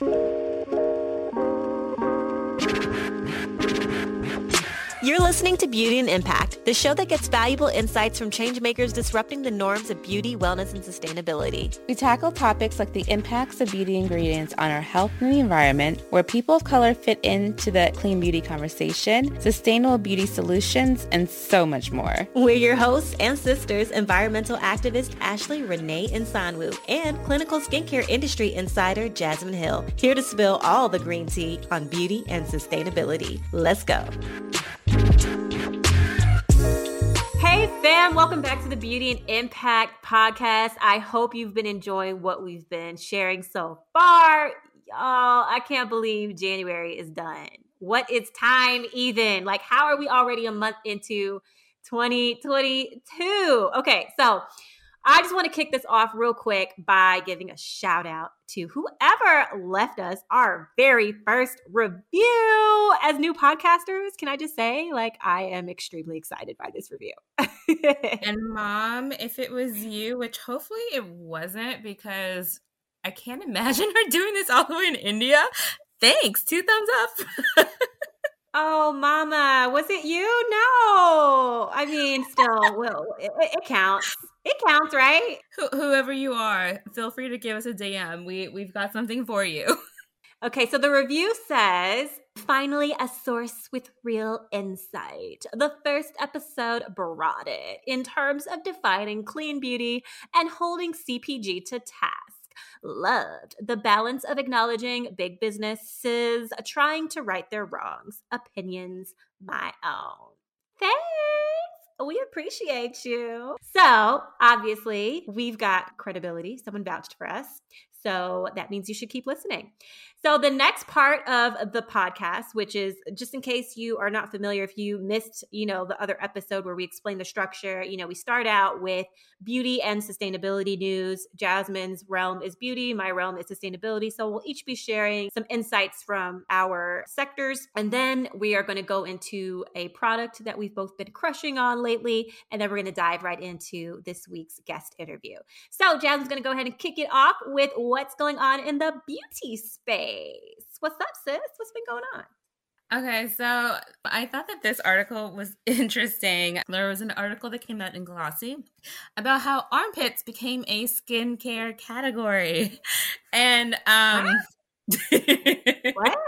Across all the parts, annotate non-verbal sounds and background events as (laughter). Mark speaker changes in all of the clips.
Speaker 1: you You're listening to Beauty and Impact, the show that gets valuable insights from changemakers disrupting the norms of beauty, wellness, and sustainability.
Speaker 2: We tackle topics like the impacts of beauty ingredients on our health and the environment, where people of color fit into the clean beauty conversation, sustainable beauty solutions, and so much more.
Speaker 1: We're your hosts and sisters, environmental activist Ashley Renee Insanwu and clinical skincare industry insider Jasmine Hill, here to spill all the green tea on beauty and sustainability. Let's go. Hey, fam, welcome back to the Beauty and Impact podcast. I hope you've been enjoying what we've been sharing so far. Y'all, I can't believe January is done. What is time even? Like, how are we already a month into 2022? Okay, so I just want to kick this off real quick by giving a shout out to whoever left us our very first review as new podcasters. Can I just say, like, I am extremely excited by this review. (laughs)
Speaker 2: and, mom, if it was you, which hopefully it wasn't, because I can't imagine her (laughs) doing this all the way in India. Thanks. Two thumbs up. (laughs)
Speaker 1: Oh, mama, was it you? No. I mean, still, well, it, it counts. It counts, right?
Speaker 2: Wh- whoever you are, feel free to give us a DM. We we've got something for you. (laughs)
Speaker 1: Okay, so the review says, finally a source with real insight. The first episode brought it in terms of defining clean beauty and holding CPG to task loved the balance of acknowledging big businesses trying to right their wrongs, opinions my own. Thanks. We appreciate you. So, obviously, we've got credibility. Someone vouched for us. So that means you should keep listening. So, the next part of the podcast, which is just in case you are not familiar, if you missed, you know, the other episode where we explain the structure, you know, we start out with beauty and sustainability news. Jasmine's realm is beauty, my realm is sustainability. So, we'll each be sharing some insights from our sectors. And then we are going to go into a product that we've both been crushing on lately. And then we're going to dive right into this week's guest interview. So, Jasmine's going to go ahead and kick it off with what's going on in the beauty space. What's up, sis? What's been going on?
Speaker 2: Okay, so I thought that this article was (laughs) interesting. There was an article that came out in Glossy about how armpits became a skincare category. (laughs) And um (laughs)
Speaker 1: what?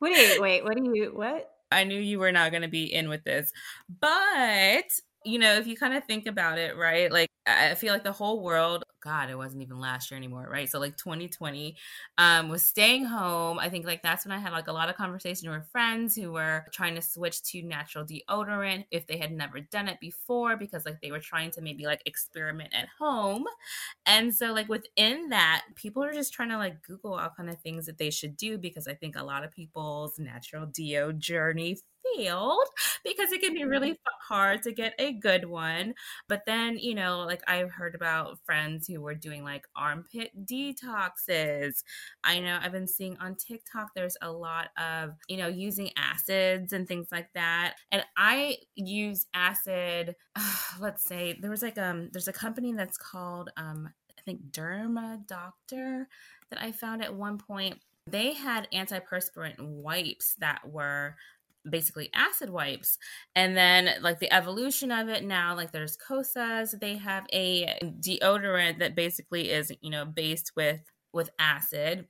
Speaker 1: Wait, wait, what do you what?
Speaker 2: I knew you were not going to be in with this. But you know, if you kind of think about it, right? Like I feel like the whole world, God, it wasn't even last year anymore, right? So like 2020 um was staying home. I think like that's when I had like a lot of conversation with friends who were trying to switch to natural deodorant if they had never done it before because like they were trying to maybe like experiment at home. And so like within that, people are just trying to like Google all kind of things that they should do because I think a lot of people's natural deo journey failed because it can be really hard to get a good one. But then, you know, like I've heard about friends who were doing like armpit detoxes. I know I've been seeing on TikTok there's a lot of, you know, using acids and things like that. And I use acid, uh, (sighs) let's say there was like um there's a company that's called um I think Derma Doctor that I found at one point. They had antiperspirant wipes that were basically acid wipes and then like the evolution of it now like there's kosas they have a deodorant that basically is you know based with with acid.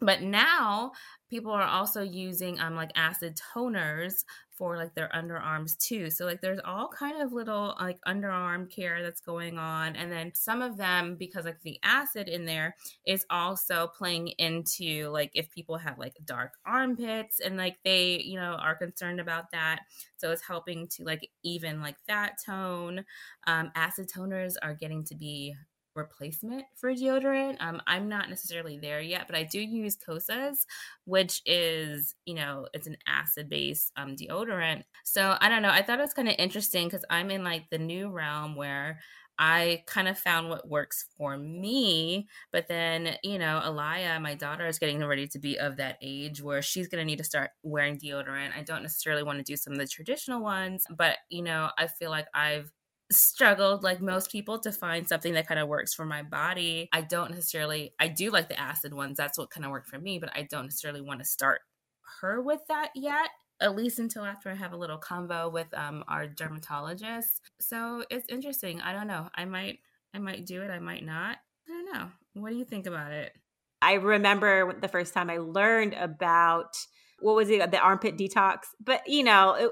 Speaker 2: But now people are also using um like acid toners for like their underarms too. So like there's all kind of little like underarm care that's going on and then some of them because like the acid in there is also playing into like if people have like dark armpits and like they, you know, are concerned about that. So it's helping to like even like that tone. Um acid toners are getting to be replacement for deodorant. Um, I'm not necessarily there yet, but I do use Kosas, which is, you know, it's an acid based um, deodorant. So I don't know. I thought it was kind of interesting because I'm in like the new realm where I kind of found what works for me. But then, you know, Alaya, my daughter, is getting ready to be of that age where she's going to need to start wearing deodorant. I don't necessarily want to do some of the traditional ones, but, you know, I feel like I've struggled like most people to find something that kind of works for my body. I don't necessarily I do like the acid ones. That's what kind of worked for me, but I don't necessarily want to start her with that yet at least until after I have a little convo with um, our dermatologist. So it's interesting. I don't know. I might I might do it. I might not. I don't know. What do you think about it?
Speaker 1: I remember the first time I learned about what was it, the armpit detox. But you know, it,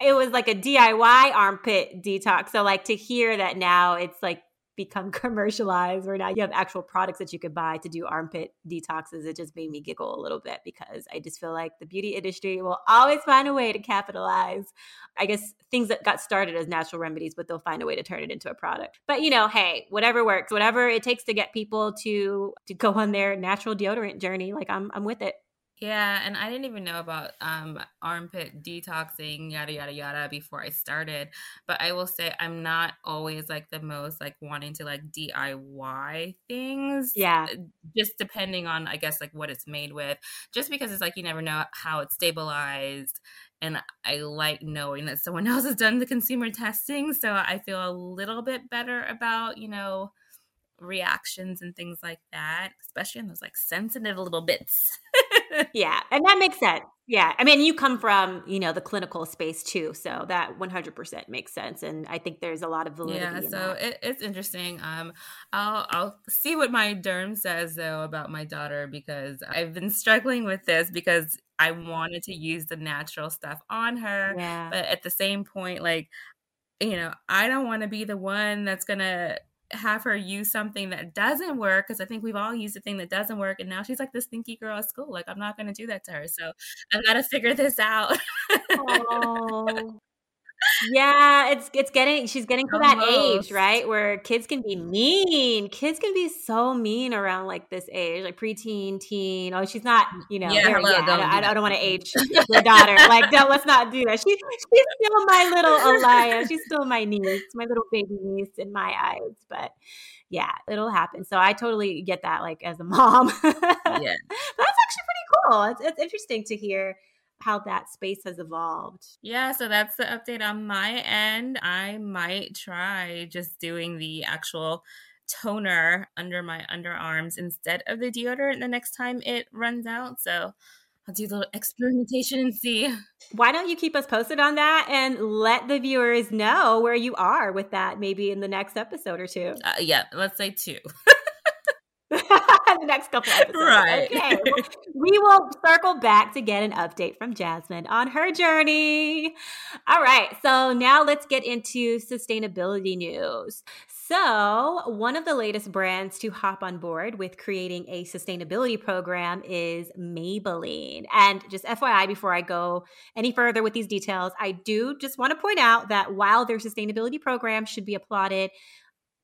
Speaker 1: it was like a DIY armpit detox. So like to hear that now it's like become (laughs) commercialized where now you have actual products that you could buy to do armpit detoxes it just made me giggle a little bit because i just feel like the beauty industry will always find a way to capitalize. I guess things that got started as natural remedies but they'll find a way to turn it into a product. But you know hey whatever works whatever it takes to get people to to go on their natural deodorant journey like i'm i'm with it
Speaker 2: yeah, and I didn't even know about um, armpit detoxing, yada yada yada, before I started. But I will say I'm not always like the most like wanting to like DIY things.
Speaker 1: Yeah,
Speaker 2: uh, just depending on I guess like what it's made with. Just because it's like you never know how it's stabilized, and I like knowing that someone (laughs) else has done the consumer testing, so I feel a little bit better about you know reactions and things like that, especially in those like sensitive little bits.
Speaker 1: Yeah, and that makes sense. Yeah, I mean, you come from you know the clinical space too, so that one hundred percent makes sense, and I think there's a lot of validity.
Speaker 2: Yeah, so it, it's interesting. Um, I'll I'll see what my derm says though about my daughter because I've been struggling with this because I wanted to use the natural stuff on her,
Speaker 1: yeah.
Speaker 2: but at the same point, like you know, I don't want to be the one that's gonna have her use something that doesn't work because I think we've all used a thing that doesn't work, and now she's like the stinky girl at school. Like I'm not going to do that to her, so I've got to figure this out. (laughs)
Speaker 1: oh, yeah, it's it's getting she's getting to that age, right? Where kids can be mean. Kids can be so mean around like this age, like preteen, teen. Oh, she's not, mm, you know,
Speaker 2: yeah, hello,
Speaker 1: yeah
Speaker 2: don't
Speaker 1: I,
Speaker 2: do
Speaker 1: I, don't want to age your daughter. Like, no, let's not do that. She, she's still my little Alaya. She's still my niece, my little baby niece in my eyes. But yeah, it'll happen. So I totally get that, like as a mom. (laughs) yeah, that's actually pretty cool. It's, it's interesting to hear how that space has evolved.
Speaker 2: Yeah, so that's the update on my end. I might try just doing the actual toner under my underarms instead of the deodorant the next time it runs out. So I'll do a little experimentation and see. (laughs)
Speaker 1: Why don't you keep us posted on that and let the viewers know where you are with that maybe in the next episode or two?
Speaker 2: Uh, yeah, let's say two. (laughs)
Speaker 1: the next couple episodes.
Speaker 2: Right.
Speaker 1: Okay. (laughs) we will circle back to get an update from Jasmine on her journey. All right. So now let's get into sustainability news. So, one of the latest brands to hop on board with creating a sustainability program is Maybelline. And just FYI, before I go any further with these details, I do just want to point out that while their sustainability program should be applauded,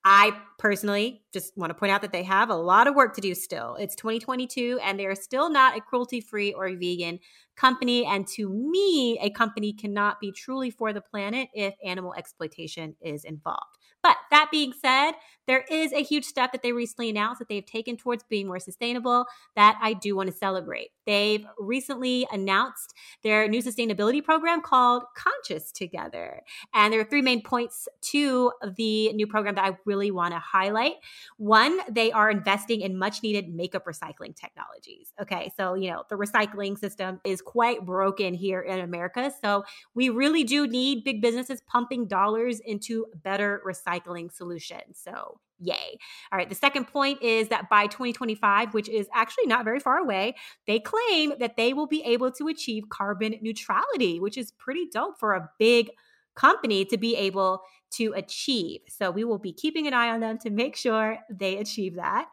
Speaker 1: I personally just want to point out that they have a lot of work to do still. It's 2022 and they are still not a cruelty free or vegan company. And to me, a company cannot be truly for the planet if animal exploitation is involved. But that being said, there is a huge step that they recently announced that they've taken towards being more sustainable that I do want to celebrate. They've recently announced their new sustainability program called Conscious Together. And there are three main points to the new program that I really want to highlight. One, they are investing in much needed makeup recycling technologies. Okay, so, you know, the recycling system is quite broken here in America. So we really do need big businesses pumping dollars into better recycling solutions. So Yay. All right. The second point is that by 2025, which is actually not very far away, they claim that they will be able to achieve carbon neutrality, which is pretty dope for a big company to be able to achieve. So we will be keeping an eye on them to make sure they achieve that.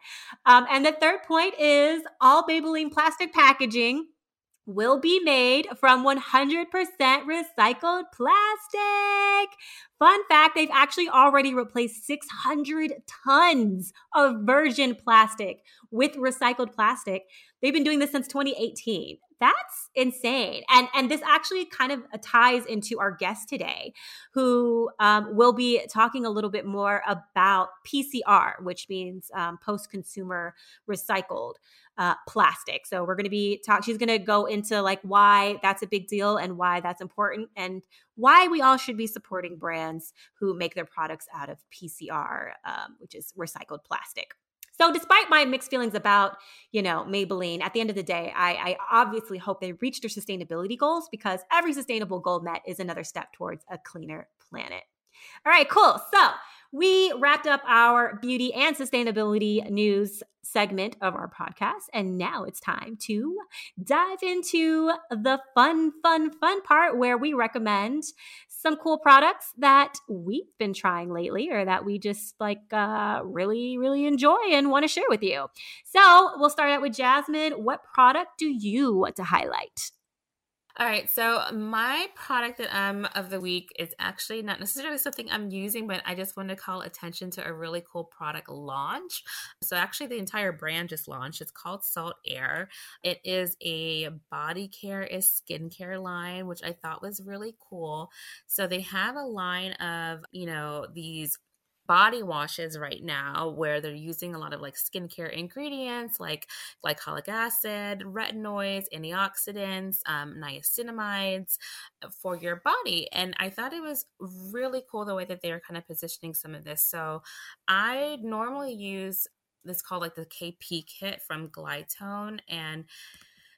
Speaker 1: Um, and the third point is all Maybelline plastic packaging will be made from 100% recycled plastic. Fun fact they've actually already replaced 600 tons of virgin plastic with recycled plastic. They've been doing this since 2018. That's insane. And, and this actually kind of ties into our guest today, who um, will be talking a little bit more about PCR, which means um, post consumer recycled uh, plastic. So we're going to be talk. She's going to go into like why that's a big deal and why that's important and why we all should be supporting brands who make their products out of PCR, um, which is recycled plastic. So, despite my mixed feelings about, you know, Maybelline, at the end of the day, I, I, obviously hope they reach their sustainability goals because every sustainable goal met is another step towards a cleaner planet. All right, cool. So, we wrapped up our beauty and sustainability news segment of our podcast. And now it's time to dive into the fun, fun, fun part where we recommend some cool products that we've been trying lately or that we just like uh, really, really enjoy and want to share with you. So we'll start out with Jasmine. What product do you want to highlight?
Speaker 2: All right, so my product that um of the week is actually not necessarily something I'm using, but I just want to call attention to a really cool product launch. So actually, the entire brand just launched. It's called Salt Air. It is a body care is skincare line, which I thought was really cool. So they have a line of you know these body washes right now where they're using a lot of like skincare ingredients like glycolic acid, retinoids, antioxidants, um, niacinamides uh, for your body. And I thought it was really cool the way that they were kind of positioning some of this. So I normally use this called like the KP kit from Glytone and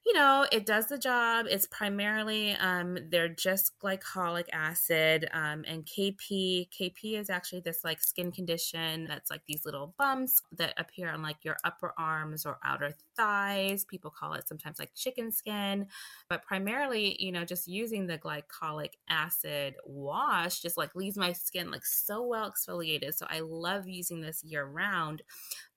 Speaker 2: you know, it does the job. It's primarily um, they're just glycolic acid um, and KP. KP is actually this like skin condition that's like these little bumps that appear on like your upper arms or outer thighs. People call it sometimes like chicken skin, but primarily, you know, just using the glycolic acid wash just like leaves my skin like so well exfoliated. So I love using this year round.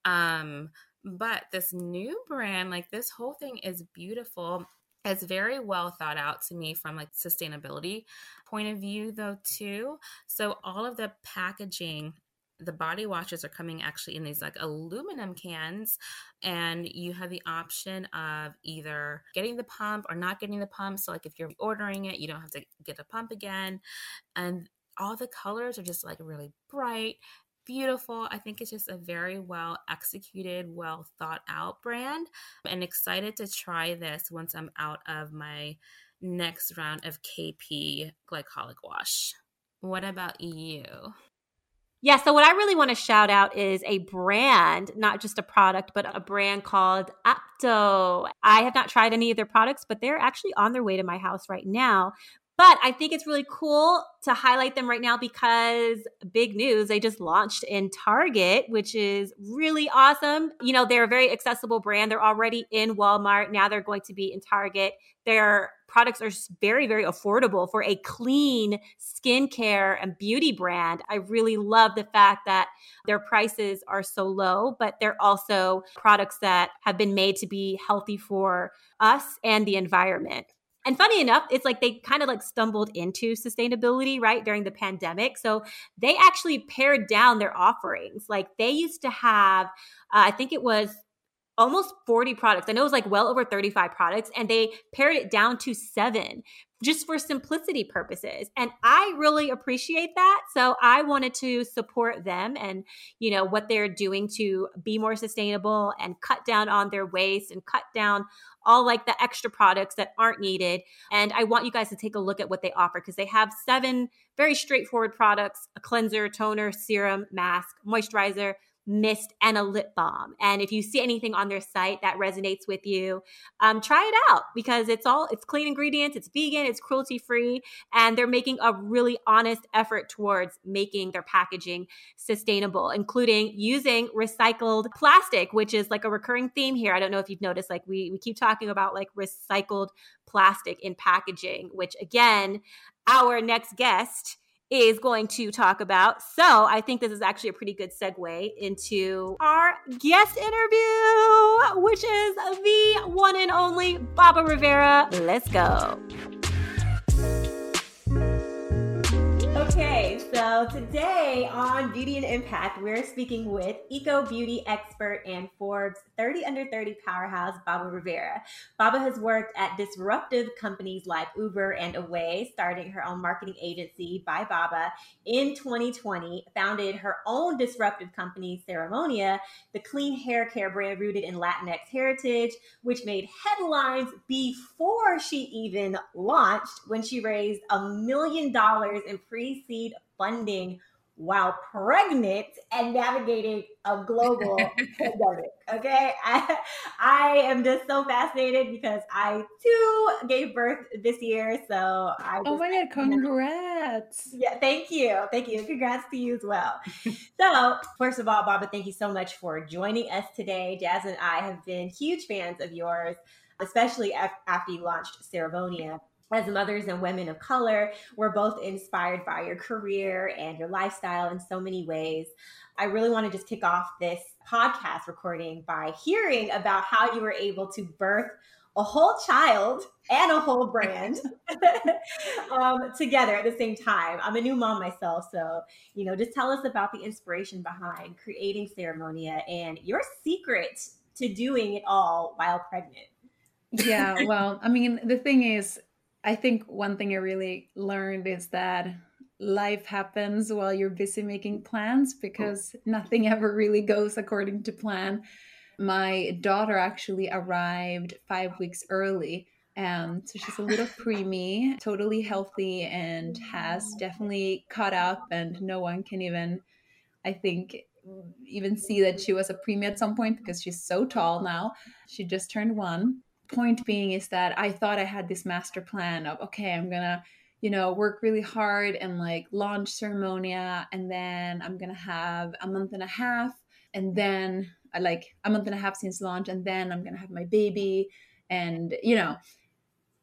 Speaker 2: Um, but this new brand, like this whole thing is beautiful. It's very well thought out to me from like sustainability point of view though too. So all of the packaging the body washes are coming actually in these like aluminum cans and you have the option of either getting the pump or not getting the pump so like if you're ordering it you don't have to get a pump again and all the colors are just like really bright beautiful. I think it's just a very well executed, well thought out brand. And excited to try this once I'm out of my next round of KP glycolic wash. What about you?
Speaker 1: Yeah, so what I really want to shout out is a brand, not just a product, but a brand called Apto. I have not tried any of their products, but they're actually on their way to my house right now. But I think it's really cool to highlight them right now because big news, they just launched in Target, which is really awesome. You know, they're a very accessible brand. They're already in Walmart. Now they're going to be in Target. Their products are very, very affordable for a clean skincare and beauty brand. I really love the fact that their prices are so low, but they're also products that have been made to be healthy for us and the environment. And funny enough, it's like they kind of like stumbled into sustainability, right, during the pandemic. So they actually pared down their offerings. Like they used to have, uh, I think it was almost 40 products. I know it was like well over 35 products, and they pared it down to seven just for simplicity purposes. And I really appreciate that. So I wanted to support them and, you know, what they're doing to be more sustainable and cut down on their waste and cut down all like the extra products that aren't needed. And I want you guys to take a look at what they offer because they have seven very straightforward products a cleanser, toner, serum, mask, moisturizer, mist and a lip balm. And if you see anything on their site that resonates with you um, try it out because it's all it's clean ingredients it's vegan it's cruelty free and they're making a really honest effort towards making their packaging sustainable including using recycled plastic which is like a recurring theme here. I don't know if you've noticed like we, we keep talking about like recycled plastic in packaging which again our next guest is going to talk about. So I think this is actually a pretty good segue into our guest interview, which is the one and only Babba Rivera. Let's go. Okay, so today on Beauty and Impact, we're speaking with eco beauty expert and Forbes 30 Under 30 powerhouse, Babba Rivera. Babba has worked at disruptive companies like Uber and Away, starting her own marketing agency by Babba in 2020, founded her own disruptive company, Ceremonia, the clean hair care brand rooted in Latinx heritage, which made headlines before she even launched when she raised a million dollars in pre pre-seed funding while pregnant and navigating a global (laughs) pandemic. Okay. (laughs) I, I am just so fascinated because I too gave birth this year. So I
Speaker 3: Oh my god, (laughs) congrats.
Speaker 1: Yeah, thank you. Thank you. Congrats to you as well. so first of all, Babba, thank you so much for joining us today. Jazz and I have been huge fans of yours, especially after you launched Ceremonia as mothers and women of color, we're both inspired by your career and your lifestyle in so many ways. I really want to just kick off this podcast recording by hearing about how you were able to birth a whole child and a whole brand (laughs) um, together at the same time. I'm a new mom myself, so you know, just tell us about the inspiration behind creating Ceremonia and your secret to doing it all while pregnant.
Speaker 3: yeah, well, I mean, the thing is, I think one thing I really learned is that life happens while you're busy making plans because nothing ever really goes according to plan. My daughter actually arrived five weeks early. And so she's a little preemie, totally healthy, and has definitely caught up. And no one can even, I think, even see that she was a preemie at some point because she's so tall now. She just turned one point being is that I thought I had this master plan of, okay, I'm to, you know, work really hard and like launch Ceremonia. And then I'm to have a month and a half. And then I uh, like a month and a half since launch. And then I'm to have my baby. And, you know,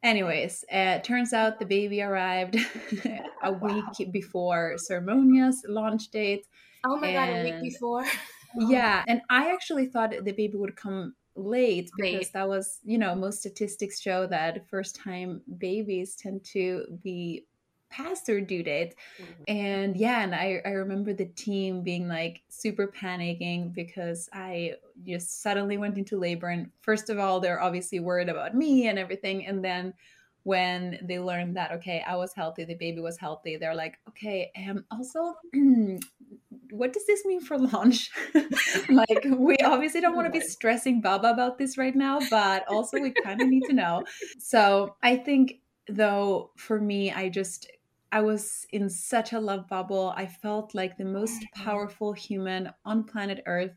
Speaker 3: anyways, uh, turns out the baby arrived (laughs) a (laughs) week wow. before Ceremonia's launch date.
Speaker 1: Oh my and, God, a week before? (laughs)
Speaker 3: yeah. And I actually thought the baby would come late because late. that was you know most statistics show that first time babies tend to be past their due date mm-hmm. and yeah and I, I remember the team being like super panicking because i just suddenly went into labor and first of all they're obviously worried about me and everything and then when they learned that okay i was healthy the baby was healthy they're like okay um also (clears throat) what does this mean for launch (laughs) like we (laughs) obviously don't want to be stressing babba about this right now but also we kind of need to know. So i think though for me i just i was in such a love bubble. I felt like the most powerful human on planet earth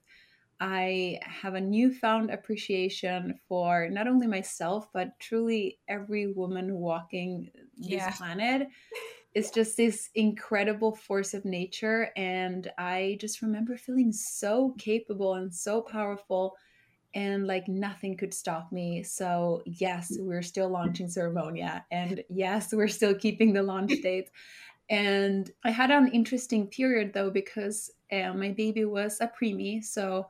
Speaker 3: I have a newfound appreciation for not only myself, but truly every woman walking yeah. this planet. It's just this incredible force of nature. And I just remember feeling so capable and so powerful, and like nothing could stop me. So, yes, we're still launching Ceremonia. And (laughs) yes, we're still keeping the launch date. And I had an interesting period though, because uh, my baby was a preemie. So,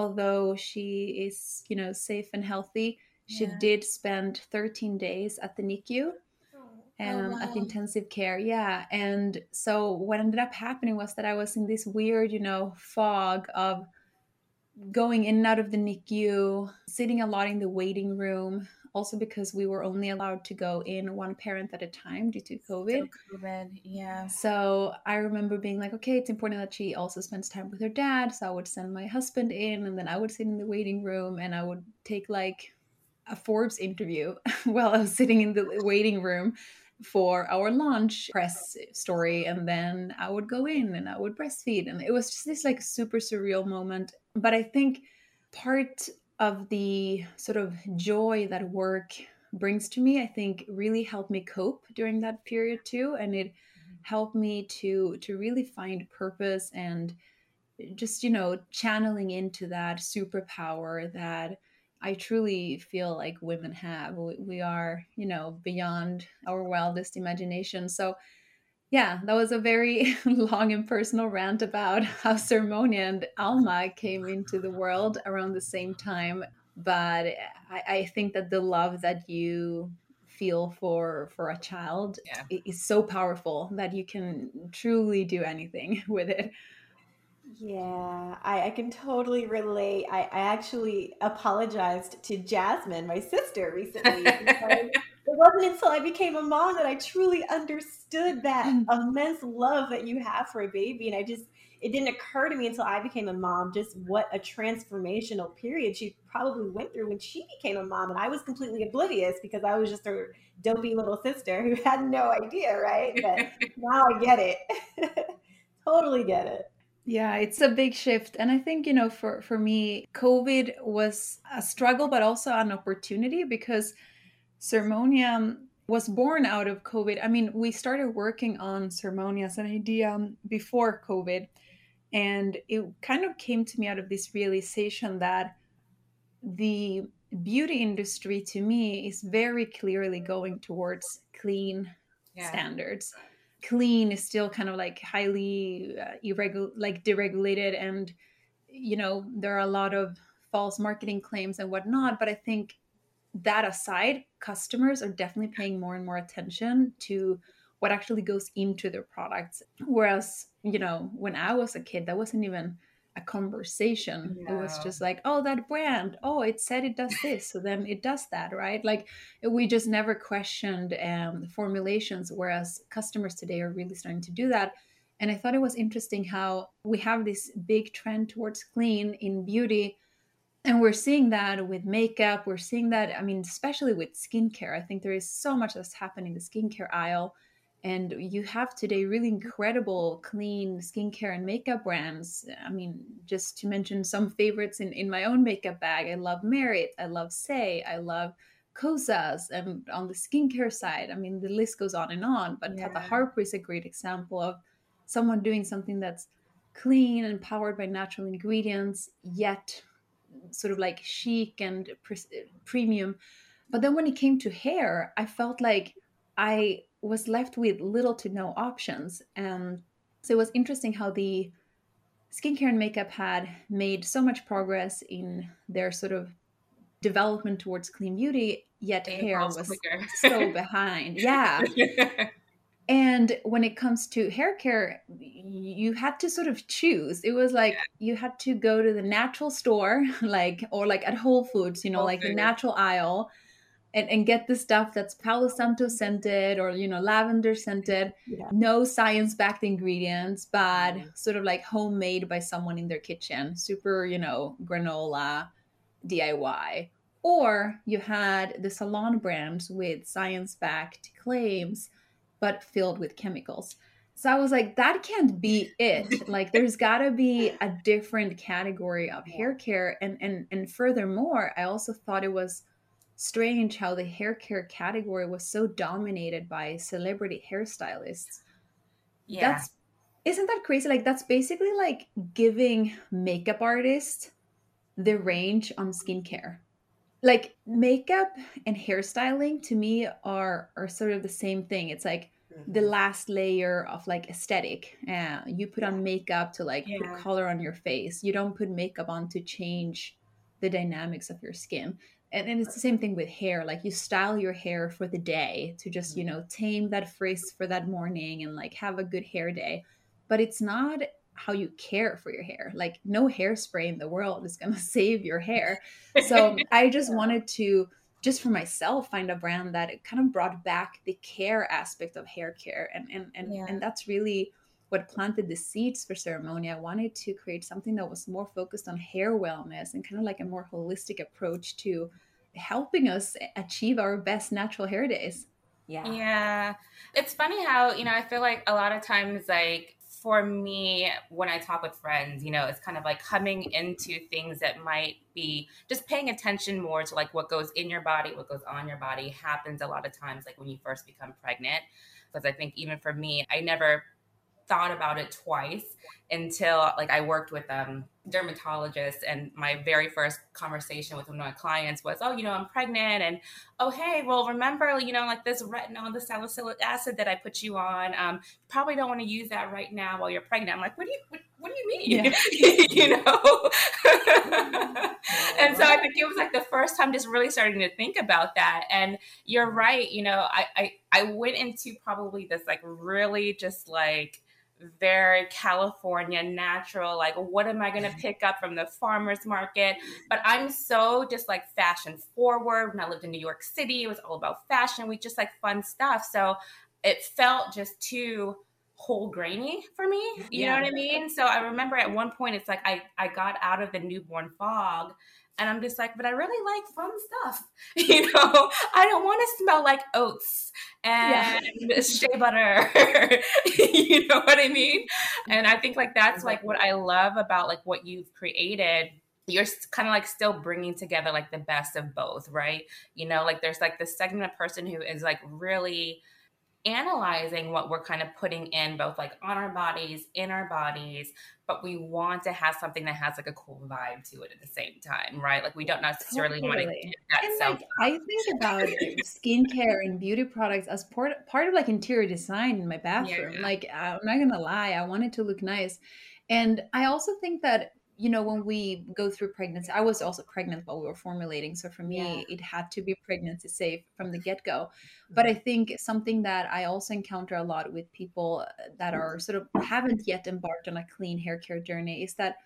Speaker 3: although she is, you know, safe and healthy, she yeah. did spend 13 days at the NICU. Oh, um, oh, wow. at intensive care yeah and so what ended up happening was that i was in this weird you know fog of going in and out of the nicu sitting a lot in the waiting room also because we were only allowed to go in one parent at a time due to COVID.
Speaker 2: COVID, yeah.
Speaker 3: So I remember being like, okay, it's important that she also spends time with her dad. So I would send my husband in, and then I would sit in the waiting room and I would take like a Forbes interview (laughs) while I was sitting in the waiting room for our launch press story and then I would go in and I would breastfeed and it was just this like super surreal moment but I think part of the sort of joy that work brings to me, I think really helped me cope during that period too. And it mm-hmm. helped me to to really find purpose and just, you know, channeling into that superpower that I truly feel like women have. We, we are, you know, beyond our wildest imagination. So yeah, that was a very (laughs) long and personal rant about how Ceremonia and Alma came into the world around the same time. But I, I think that the love that you feel for for a child
Speaker 2: Yeah.
Speaker 3: is so powerful that you can truly do anything (laughs) with it.
Speaker 1: Yeah, I, I can totally relate. I, I actually apologized to Jasmine, my sister, recently (laughs) because it wasn't until I became a mom that I truly understood that mm. immense love that you have for a baby. And I just, it didn't occur to me until I became a mom just what a transformational period she probably went through when she became a mom. And I was completely oblivious because I was just her dopey little sister who (laughs) had no idea, right? But (laughs) now I get it. (laughs) totally get it.
Speaker 3: Yeah, it's a big shift. And I think, you know, for, for me, COVID was a struggle, but also an opportunity because Ceremonia was born out of COVID. I mean, we started working on Ceremonia as an idea before COVID. And it kind of came to me out of this realization that the beauty industry to me is very clearly going towards clean yeah. standards clean is still kind of like highly uh, irregular like deregulated and you know there are a lot of false marketing claims and whatnot but i think that aside customers are definitely paying more and more attention to what actually goes into their products whereas you know when i was a kid that wasn't even a conversation. It was just like, oh, that brand, oh, it said it does this, so then it does that, right? Like we just never questioned um, the formulations, whereas customers today are really starting to do that. And I thought it was interesting how we have this big trend towards clean in beauty. And we're seeing that with makeup. We're seeing that, I mean, especially with skincare. I think there is so much that's happening in the skincare aisle and you have today really incredible clean skincare and makeup brands i mean just to mention some favorites in, in my own makeup bag i love merit i love Saie i love kosas and on the skincare side i mean the list goes on and on but yeah. tata harper is a great example of someone doing something that's clean and powered by natural ingredients yet sort of like chic and pre- premium but then when it came to hair i felt like i was left with little to no options. And so it was interesting how the skincare and makeup had made so much progress in their sort of development towards clean beauty, yet they hair was so behind. Yeah. (laughs) and when it comes to hair care, you had to sort of choose. It was like yeah. you had to go to the natural store, (laughs) like, or like at Whole Foods, you know, Whole like Foods. the natural aisle and, and get the stuff that's Palo Santo scented or you know lavender scented, yeah. no science backed ingredients, but mm-hmm. sort of like homemade by someone in their kitchen, super you know granola, DIY. Or you had the salon brands with science backed claims, but filled with chemicals. So I was like, that can't be it. (laughs) like there's gotta be a different category of hair care. And and and furthermore, I also thought it was strange how the hair care category was so dominated by celebrity hairstylists. Yeah. That's isn't that crazy? Like that's basically like giving makeup artists the range on skincare. Like makeup and hairstyling to me are are sort of the same thing. It's like mm-hmm. the last layer of like aesthetic. Uh, you put on makeup to like yeah. put color on your face. You don't put makeup on to change the dynamics of your skin and, and it's the same thing with hair like you style your hair for the day to just you mm-hmm. know tame that frizz for that morning and like have a good hair day but it's not how you care for your hair like no hairspray in the world is going (laughs) to save your hair so (laughs) i just wanted to just for myself find a brand that it kind of brought back the care aspect of hair care and and and, yeah. and that's really what planted the seeds for Ceremonia. I wanted to create something that was more focused on hair wellness and kind of like a more holistic approach to helping us achieve our best natural hair days.
Speaker 2: Yeah. Yeah. It's funny how, you know, I feel like a lot of times, like, for me, when I talk with friends, you know, it's kind of like coming into things that might be just paying attention more to like what goes in your body, what goes on your body happens a lot of times, like when you first become pregnant. Because I think even for me, I never thought about it twice until like I worked with um dermatologist and my very first conversation with one of my clients was oh you know i'm pregnant and oh hey well remember you know like this retinol the salicylic acid that i put you on um probably don't want to use that right now while you're pregnant. I'm like what do you what, what do you mean? Yeah. (laughs) you know? And so i think it was like the first time just really starting to think about that and you're right you know i i, I went into probably this like really just like very California natural. Like, what am I going to mm-hmm. pick up from the farmer's market? But I'm so just like fashion forward. When I lived in New York City, it was all about fashion We just like fun stuff. So it felt just too whole grainy for me. You yeah. know what I mean? So I remember at one point, it's like I, I got out of the newborn fog and I'm just like, but I really like fun stuff. (laughs) You know, I don't want to smell like oats and yeah. shea butter. (laughs) you know what I mean? And I think like that's like what I love about like what you've created you're kind of like still bringing together like the best of both, right? You know, like there's like this segment of person who is like really analyzing what we're kind of putting in both like on our bodies in our bodies but we want to have something that has like a cool vibe to it at the same time right like we don't necessarily totally. want to get that
Speaker 3: and like, i think about skincare and beauty products as part, part of like interior design in my bathroom yeah. like i'm not gonna lie i want it to look nice and i also think that you know, when we go through pregnancy, I was also pregnant while we were formulating. So for me, yeah. it had to be pregnancy safe from the get go. But I mm-hmm. think something that I also encounter a lot with people uh, that are sort of haven't yet embarked on a clean hair care journey is that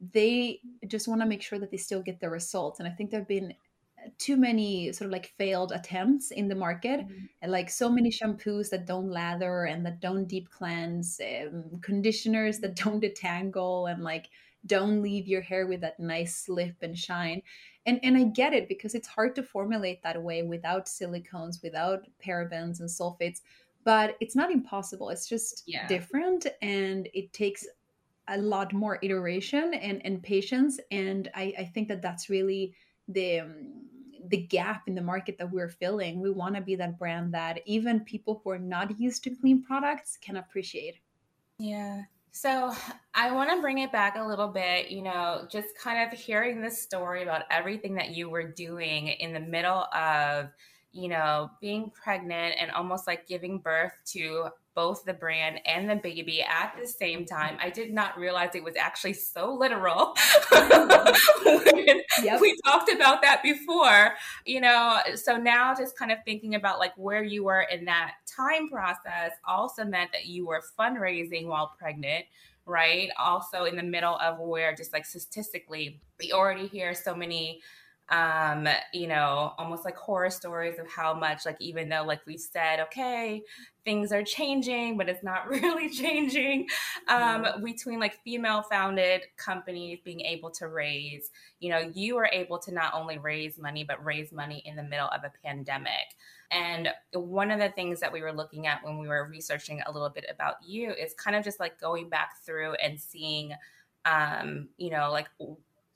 Speaker 3: they just want to make sure that they still get the results. And I think there have been uh, too many sort of like failed attempts in the market mm-hmm. and like so many shampoos that don't lather and that don't deep cleanse um, conditioners that (laughs) don't detangle and like don't leave your hair with that nice slip and shine. And and i get it because it's hard to formulate that way without silicones without parabens and sulfates but it's not impossible. It's just yeah. different and it takes a lot more iteration and, and patience. And I, I think that that's really the um, the gap in the market that we're filling. We want to be that brand that even people who are not used to clean products can appreciate.
Speaker 2: Yeah so I want to bring it back a little bit, you know, just kind of hearing this story about everything that you were doing in the middle of, you know, being pregnant and almost like giving birth to both the brand and the baby at the same time. I did not realize it was actually so literal. (laughs) yep. We talked about that before, you know. So now just kind of thinking about like where you were in that time process also meant that you were fundraising while pregnant right? Also in the middle of where just like statistically, we already hear so many um you know almost like horror stories of how much like even though like we said okay things are changing but it's not (laughs) really changing um between like female founded companies being able to raise you know you were able to not only raise money but raise money in the middle of a pandemic. And one of the things that we were looking at when we were researching a little bit about you is kind of just like going back through and seeing um you know like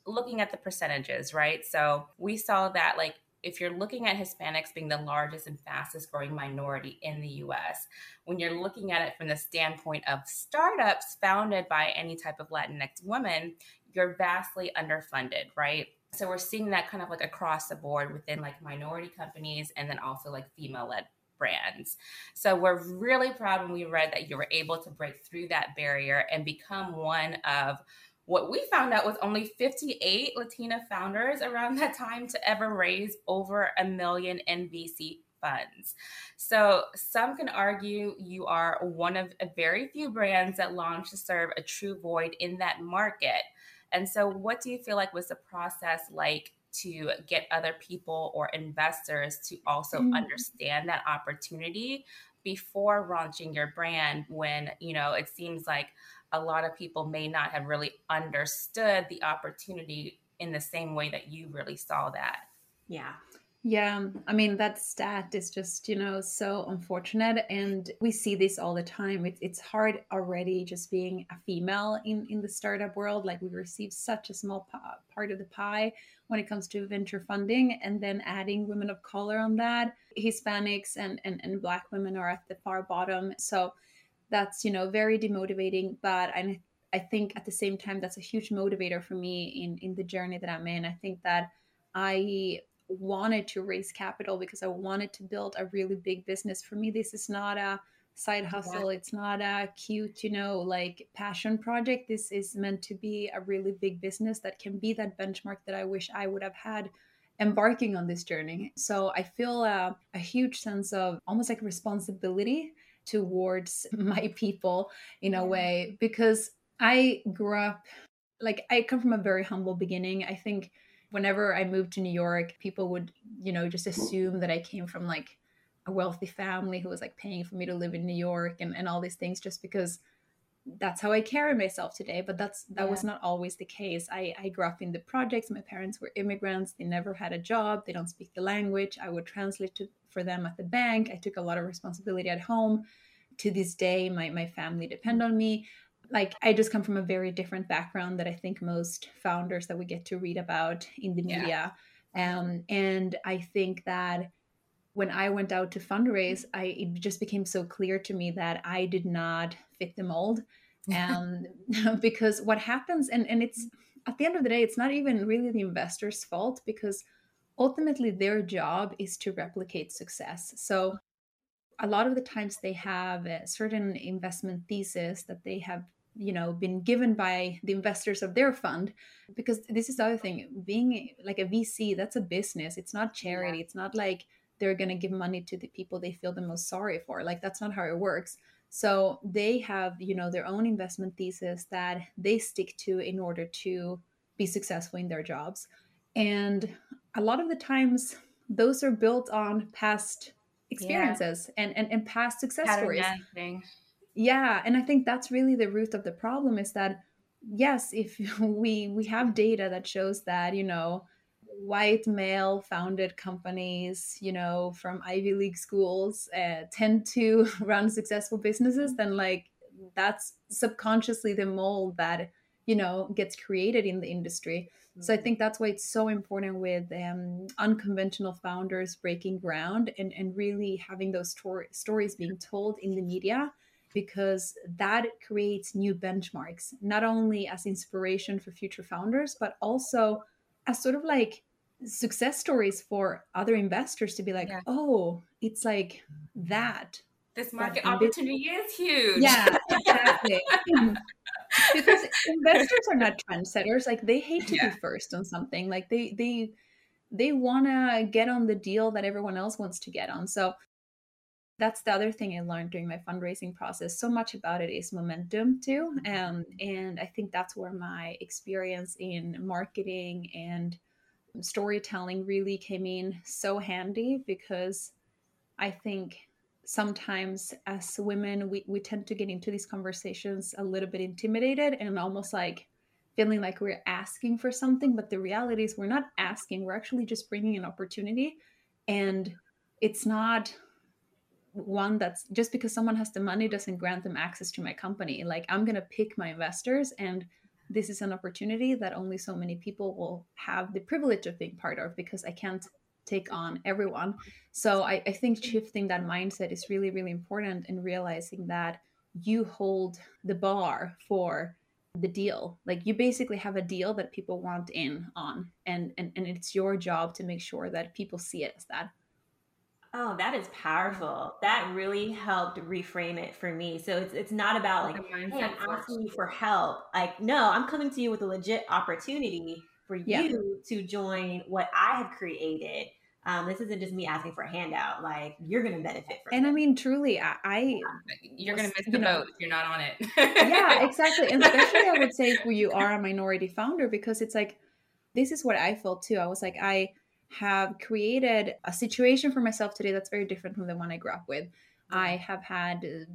Speaker 2: looking at the percentages, right? So we saw that like if you're looking at Hispanics being the largest and fastest growing minority in the US, when you're looking at it from the standpoint of startups founded by any type of Latinx woman, you're vastly underfunded, right? So we're seeing that kind of like across the board within like minority companies and then also like female led brands. So we're really proud when we read that you were able to break through that barrier and become one of what we found out was only 58 Latina founders around that time to ever raise over a million in VC funds. So some can argue you are one of a very few brands that launched to serve a true void in that market. And so what do you feel like was the process like to get other people or investors to also mm-hmm. understand that opportunity before launching your brand when, you know, it seems like a lot of people may not have really understood the opportunity in the same way that you really saw that.
Speaker 3: Yeah. Yeah, I mean that stat is just you know so unfortunate, and we see this all the time. It's it's hard already just being a female in in the startup world. Like we receive such a small part of the pie when it comes to venture funding, and then adding women of color on that, Hispanics and and, and Black women are at the far bottom. So that's you know very demotivating but i I think at the same time, that's a huge motivator for me in, in the journey that I'm in. I think that I wanted to raise capital because I wanted to build a really big business. For me, this is not a side hustle. Yeah. It's not a cute, you know, like passion project. This is meant to be a really big business that can be that benchmark that I wish I would have had embarking on this journey. So I feel a huge sense of almost like responsibility towards (laughs) mm-hmm. my people in a way because I grew up like I come from a very humble beginning. I think whenever I moved to New York, people would, you know, just assume that I came from like a wealthy family who was like paying for me to live in New York and, and all these things just because that's how I carry myself today. But that's that yeah. was not always the case. I, I grew up in the projects. My parents were immigrants. They never had a job. They don't speak the language. I would translate to, for them at the bank. I took a lot of responsibility at home. To this day, my, my family depend on me like I just come from a very different background that I think most founders that we get to read about in the media. Yeah. Um, and I think that when I went out to fundraise, I it just became so clear to me that I did not fit the mold. Um, (laughs) because what happens, and, and it's at the end of the day, it's not even really the investor's fault because ultimately their job is to replicate success. So a lot of the times they have a certain investment thesis that they have you know been given by the investors of their fund because this is the other thing being like a vc that's a business it's not charity yeah. it's not like they're going to give money to the people they feel the most sorry for like that's not how it works so they have you know their own investment thesis that they stick to in order to be successful in their jobs. And a lot of the times those are built on past experiences yeah. and, and and past success stories. yeah and i think that's really the root of the problem is that yes if (laughs) we we have data that shows that you know white male founded companies you know from ivy league schools uh, tend to (laughs) run successful businesses then like that's subconsciously the mold that you know gets created in the industry so i mm-hmm. think that's why it's so important with um, unconventional founders breaking ground and, and really having those tor- stories being told in the media because that creates new benchmarks, not only as inspiration for future founders, but also as sort of like success stories for other investors to be like, yeah. oh, it's like that.
Speaker 2: This market that opportunity is huge.
Speaker 3: Yeah, exactly. (laughs) because investors are not trendsetters. Like they hate to yeah. be first on something. Like they they they want to get on the deal that everyone else wants to get on. So that's the other thing I learned during my fundraising process. So much about it is momentum too. Um, and I think that's where my experience in marketing and storytelling really came in so handy because I think sometimes as women, we, we tend to get into these conversations a little bit intimidated and almost like feeling like we're asking for something. But the reality is, we're not asking, we're actually just bringing an opportunity. And it's not one that's just because someone has the money doesn't grant them access to my company. Like I'm going to pick my investors and this is an opportunity that only so many people will have the privilege of being part of because I can't take on everyone. So I, I think mm-hmm. shifting that mindset is really, really important and realizing that you hold the bar for the deal. Like you basically have a deal that people want in on and, and and it's your job to make sure that people see it as that
Speaker 1: Oh, that is powerful. That really helped reframe it for me. So it's it's not about like, hey, I'm asking you for help. Like, no, I'm coming to you with a legit opportunity for yeah. you to join what I have created. Um, this isn't just me asking for a handout. Like you're going to benefit from.
Speaker 3: And it. I mean, truly, I, I
Speaker 2: you're going to miss the boat. If you're not on it.
Speaker 3: yeah, (laughs) exactly. And especially, I would say, where you are a minority founder, because it's like, this is what I felt too. I was like, I have created a situation for myself today that's very different from the one I grew up with. I have had uh,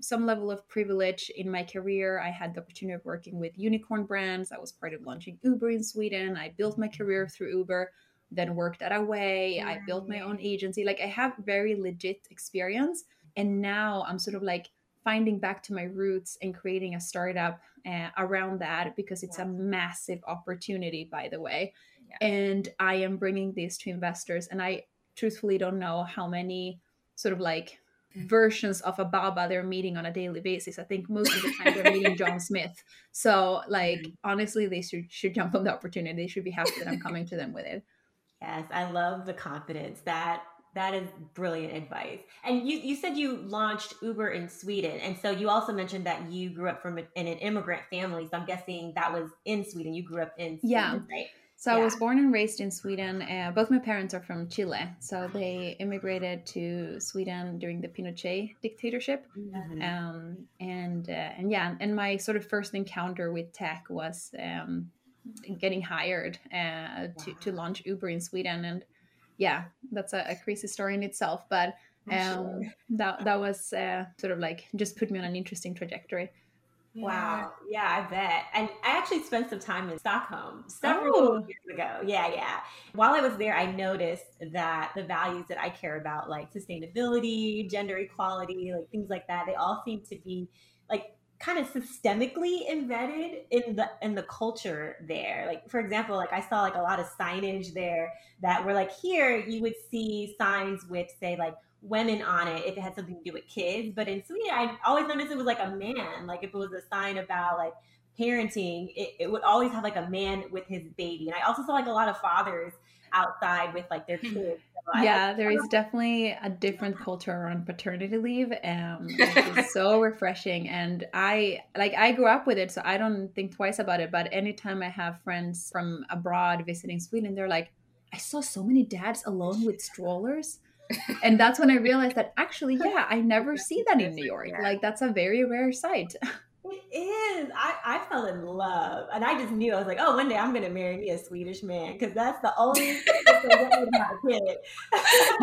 Speaker 3: some level of privilege in my career. I had the opportunity of working with unicorn brands. I was part of launching Uber in Sweden. I built my career through Uber, then worked at Away. I built my own agency. Like I have very legit experience. And now I'm sort of like finding back to my roots and creating a startup uh, around that because it's a massive opportunity, by the way and I am bringing these to investors. And I truthfully don't know how many sort of like versions of a Babba they're meeting on a daily basis. I think most of the time they're meeting John (laughs) Smith. So like mm-hmm. honestly they should should jump on the opportunity. They should be happy that I'm coming to them with it.
Speaker 1: Yes, I love the confidence. That that is brilliant advice. And you you said you launched Uber in Sweden, and so you also mentioned that you grew up from a, in an immigrant family. So I'm guessing that was in Sweden. You grew up in Sweden,
Speaker 3: yeah.
Speaker 1: right?
Speaker 3: So yeah. I was born and raised in Sweden. Uh, both my parents are from Chile, so they immigrated to Sweden during the Pinochet dictatorship. Mm-hmm. Um, and uh, and yeah, and my sort of first encounter with tech was um, getting hired uh, to wow. to launch Uber in Sweden, and yeah, that's a, a crazy story in itself. But um, sure. that that was uh, sort of like just put me on an interesting trajectory.
Speaker 1: Yeah. Wow. Yeah, I bet. And I actually spent some time in Stockholm several oh. years ago. Yeah, yeah. While I was there, I noticed that the values that I care about, like sustainability, gender equality, like things like that, they all seem to be like kind of systemically embedded in the in the culture there like for example like i saw like a lot of signage there that were like here you would see signs with say like women on it if it had something to do with kids but in sweden i always noticed it was like a man like if it was a sign about like parenting it, it would always have like a man with his baby and i also saw like a lot of fathers outside with like their hmm. kids.
Speaker 3: So yeah, there is definitely a different (laughs) culture around paternity leave. Um, it's (laughs) so refreshing, and I like I grew up with it, so I don't think twice about it. But anytime I have friends from abroad visiting Sweden, they're like, "I saw so many dads alone with strollers." And that's when I realized that actually, yeah, I never see that in New York. Like that's a very rare sight. (laughs)
Speaker 1: It is. I, I fell in love. And I just knew I was like, oh, one day I'm gonna marry me a Swedish man because that's the only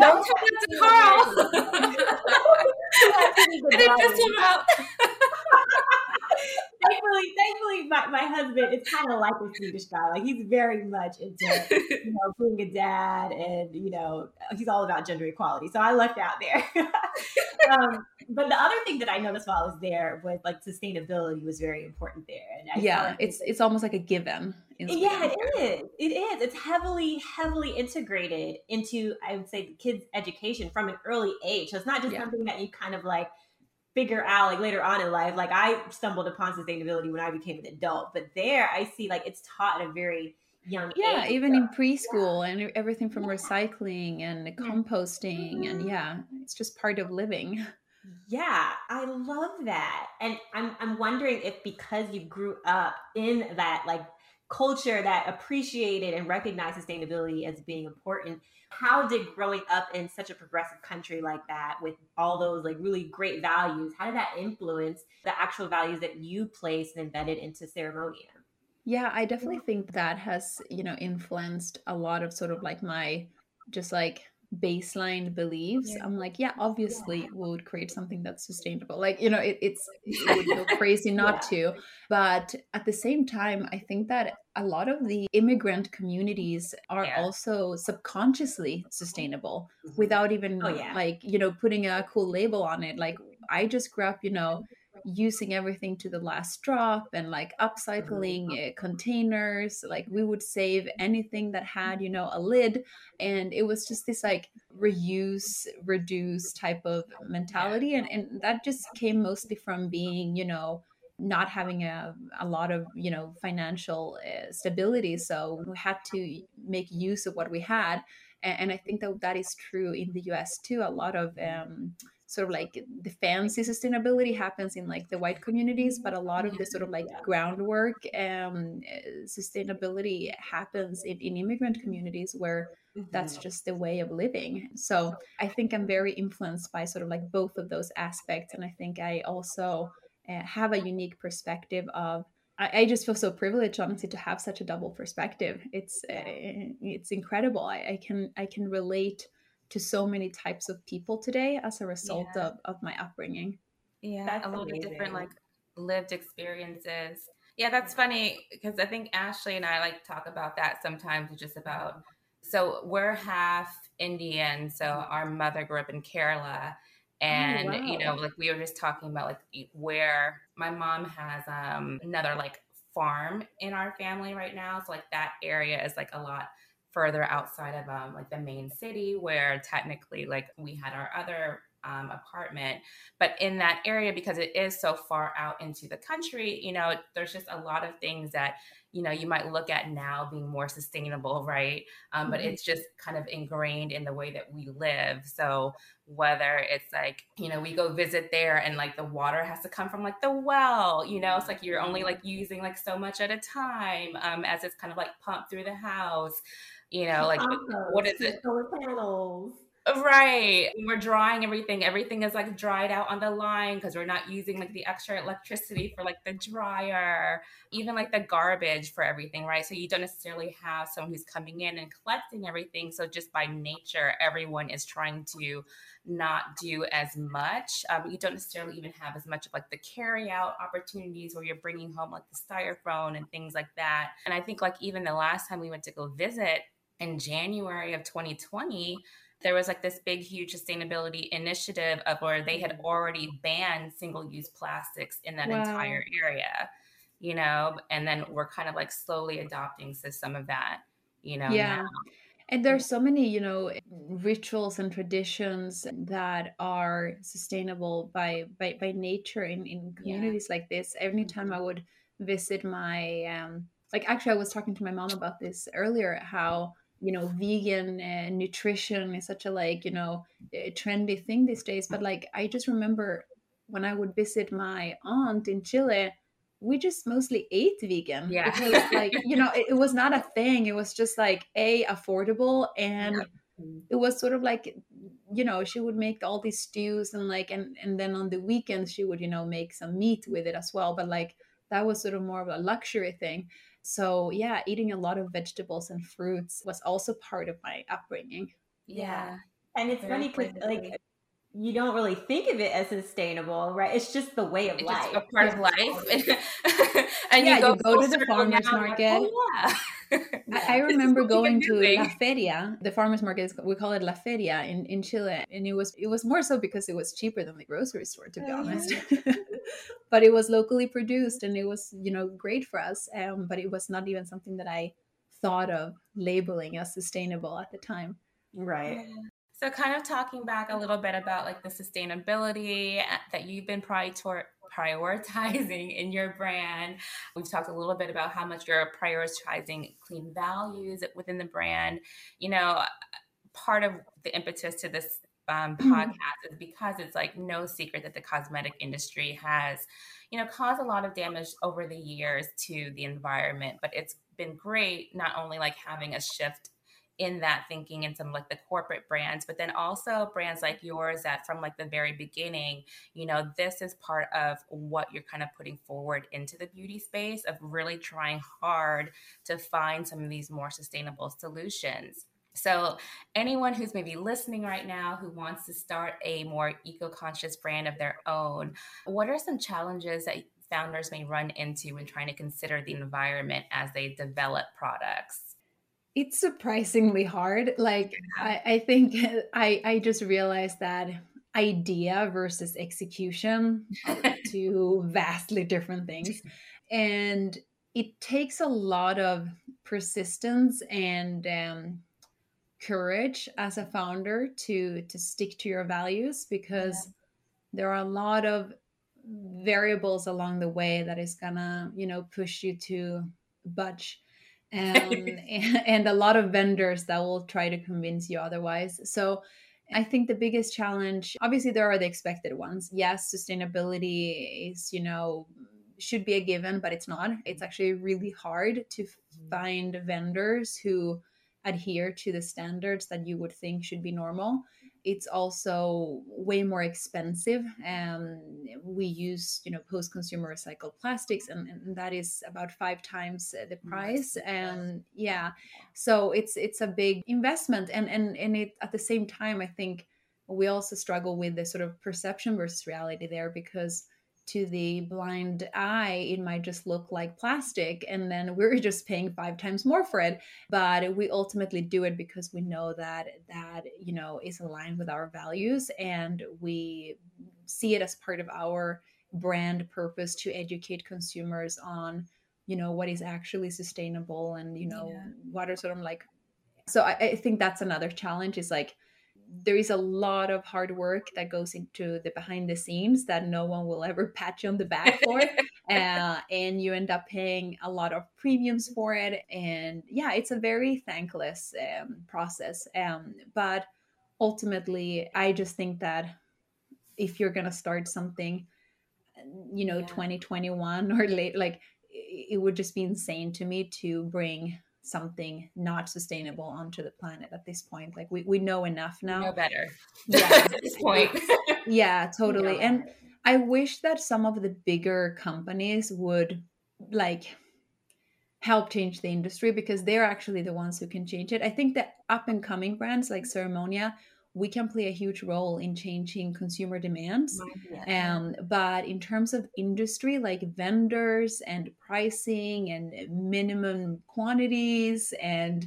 Speaker 1: Don't (laughs)
Speaker 2: tell to (laughs) Carl. it just came out
Speaker 1: thankfully, thankfully, my, my husband is kind of like a Swedish guy. Like he's very much into you know (laughs) being a dad, and you know he's all about gender equality. So I lucked out there. (laughs) um, but the other thing that I noticed while I was there was like sustainability was very important there.
Speaker 3: And I yeah, like it's it's almost like a given.
Speaker 1: Yeah, it is. It is. It's heavily, heavily integrated into I would say the kids' education from an early age. So it's not just yeah. something that you kind of like figure out like later on in life. Like I stumbled upon sustainability when I became an adult, but there I see like it's taught at a very young age.
Speaker 3: yeah, age. even in preschool yeah. and everything from yeah. recycling and composting and mm-hmm. yeah, it's just part of living.
Speaker 1: Yeah, I love that. And I'm I'm wondering if because you grew up in that like culture that appreciated and recognized sustainability as being important, how did growing up in such a progressive country like that with all those like really great values how did that influence the actual values that you placed and embedded into ceremonia
Speaker 3: yeah i definitely think that has you know influenced a lot of sort of like my just like baseline beliefs yeah. i'm like yeah obviously yeah. we would create something that's sustainable like you know it, it's it would go (laughs) crazy not yeah. to but at the same time i think that a lot of the immigrant communities are also subconsciously sustainable mm-hmm. without even oh, like you know putting a cool label on it like i just grew up you know using everything to the last drop and like upcycling uh, containers like we would save anything that had you know a lid and it was just this like reuse reduce type of mentality and, and that just came mostly from being you know not having a, a lot of you know financial uh, stability so we had to make use of what we had and, and i think that that is true in the us too a lot of um, sort of like the fancy sustainability happens in like the white communities but a lot of the sort of like groundwork um, sustainability happens in, in immigrant communities where that's mm-hmm. just the way of living. So i think i'm very influenced by sort of like both of those aspects and i think i also uh, have a unique perspective of I, just feel so privileged honestly to have such a double perspective. It's uh, it's incredible. I, I can i can relate to so many types of people today as a result yeah. of, of my upbringing.
Speaker 2: Yeah, that's a lot of different like lived experiences. Yeah, that's funny because I think Ashley and I like talk about that sometimes just about so we're half Indian, so our mother grew up in Kerala. Oh, and oh, wow. you know, like we were just talking about like where my mom has um another like farm in our family right now. So like that area is like a lot further outside of um, like the main city where technically like we had our other um, apartment. But in that area, because it is so far out into the country, you know, there's just a lot of things that you know you might look at now being more sustainable right um, but mm-hmm. it's just kind of ingrained in the way that we live so whether it's like you know we go visit there and like the water has to come from like the well you know it's like you're only like using like so much at a time um, as it's kind of like pumped through the house you know like what is it solar panels Right. When we're drying everything, everything is like dried out on the line because we're not using like the extra electricity for like the dryer, even like the garbage for everything, right? So you don't necessarily have someone who's coming in and collecting everything. So just by nature, everyone is trying to not do as much. Um, you don't necessarily even have as much of like the carry out opportunities where you're bringing home like the styrofoam and things like that. And I think like even the last time we went to go visit in January of 2020, there was like this big, huge sustainability initiative of where they had already banned single use plastics in that wow. entire area, you know, and then we're kind of like slowly adopting to some of that, you know.
Speaker 3: Yeah. Now. And there's so many, you know, rituals and traditions that are sustainable by by, by nature in, in communities yeah. like this. Every mm-hmm. I would visit my um like actually I was talking to my mom about this earlier, how you know vegan uh, nutrition is such a like you know trendy thing these days but like i just remember when i would visit my aunt in chile we just mostly ate vegan. Yeah. Because like you know it, it, was not a thing. It was just like a affordable and yeah. it was sort of like you know she would make all these stews and like and and then on the weekends she would you know make some meat with it as well but like that was sort of more of a luxury thing so, yeah, eating a lot of vegetables and fruits was also part of my upbringing.
Speaker 1: Yeah. And it's Very funny because, like, you don't really think of it as sustainable, right? It's just the way of it's life.
Speaker 2: a part of life. (laughs)
Speaker 3: and yeah, you go, you go to the farmer's market. Like, oh, yeah. (laughs) I, I remember going to La Feria, the farmers market. We call it La Feria in, in Chile, and it was it was more so because it was cheaper than the grocery store, to be uh-huh. honest. (laughs) but it was locally produced, and it was you know great for us. Um, but it was not even something that I thought of labeling as sustainable at the time.
Speaker 1: Right.
Speaker 2: So, kind of talking back a little bit about like the sustainability uh, that you've been prior- prioritizing in your brand. We've talked a little bit about how much you're prioritizing clean values within the brand. You know, part of the impetus to this um, (clears throat) mm-hmm. podcast is because it's like no secret that the cosmetic industry has, you know, caused a lot of damage over the years to the environment. But it's been great not only like having a shift in that thinking in some like the corporate brands but then also brands like yours that from like the very beginning you know this is part of what you're kind of putting forward into the beauty space of really trying hard to find some of these more sustainable solutions so, anyone who's maybe listening right now who wants to start a more eco conscious brand of their own, what are some challenges that founders may run into when trying to consider the environment as they develop products?
Speaker 3: It's surprisingly hard. Like I, I think (laughs) I I just realized that idea versus execution are (laughs) two vastly different things. And it takes a lot of persistence and um, courage as a founder to to stick to your values because yeah. there are a lot of variables along the way that is gonna you know push you to budge um, (laughs) and a lot of vendors that will try to convince you otherwise. So I think the biggest challenge, obviously, there are the expected ones. Yes, sustainability is, you know, should be a given, but it's not. It's actually really hard to mm-hmm. find vendors who adhere to the standards that you would think should be normal it's also way more expensive and we use you know post-consumer recycled plastics and, and, that is about five times the mm, price and yeah so it's it's a big investment and and and it at the same time i think we also struggle with the sort of perception versus reality there because to the blind eye, it might just look like plastic, and then we're just paying five times more for it. But we ultimately do it because we know that that you know is aligned with our values, and we see it as part of our brand purpose to educate consumers on you know what is actually sustainable and you know yeah. what are sort of like so I, I think that's another challenge is like there is a lot of hard work that goes into the behind the scenes that no one will ever (laughs) pat you on the back for (laughs) uh, and you end up paying a lot of premiums for it and yeah it's a very thankless um, process um, but ultimately i just think that if you're going to start something you know yeah. 2021 or late like it would just be insane to me to bring something not sustainable onto the planet at this point. Like we, we know enough now.
Speaker 2: know better. Yeah. (laughs) At this point. (laughs)
Speaker 3: Yeah totally. And i wish that some of the bigger companies would like help change the industry because they're actually the ones who can change it. I think that up and coming brands like ceremonia we can play a huge role in changing consumer demands. Um, but in terms of industry, like vendors and pricing and minimum quantities and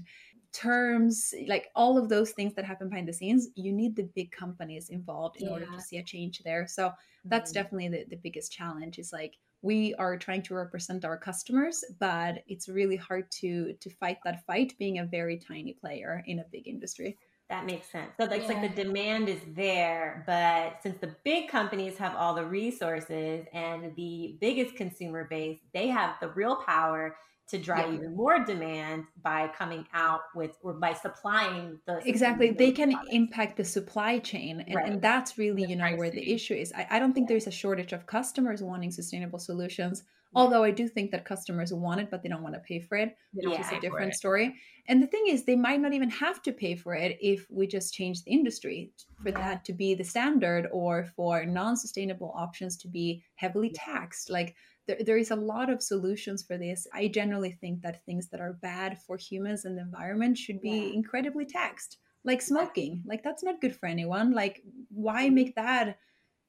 Speaker 3: terms, like all of those things that happen behind the scenes, you need the big companies involved in yeah. order to see a change there. So that's mm-hmm. definitely the, the biggest challenge is like we are trying to represent our customers, but it's really hard to to fight that fight being a very tiny player in a big industry.
Speaker 1: That makes sense. So it's yeah. like the demand is there, but since the big companies have all the resources and the biggest consumer base, they have the real power to drive yeah. even more demand by coming out with or by supplying the
Speaker 3: exactly they can products. impact the supply chain and, right. and that's really the you know pricing. where the issue is I, I don't think yeah. there's a shortage of customers wanting sustainable solutions although i do think that customers want it but they don't want to pay for it which is a different story and the thing is they might not even have to pay for it if we just change the industry for that to be the standard or for non-sustainable options to be heavily taxed like there, there is a lot of solutions for this. I generally think that things that are bad for humans and the environment should be yeah. incredibly taxed, like smoking. Like that's not good for anyone. Like why make that?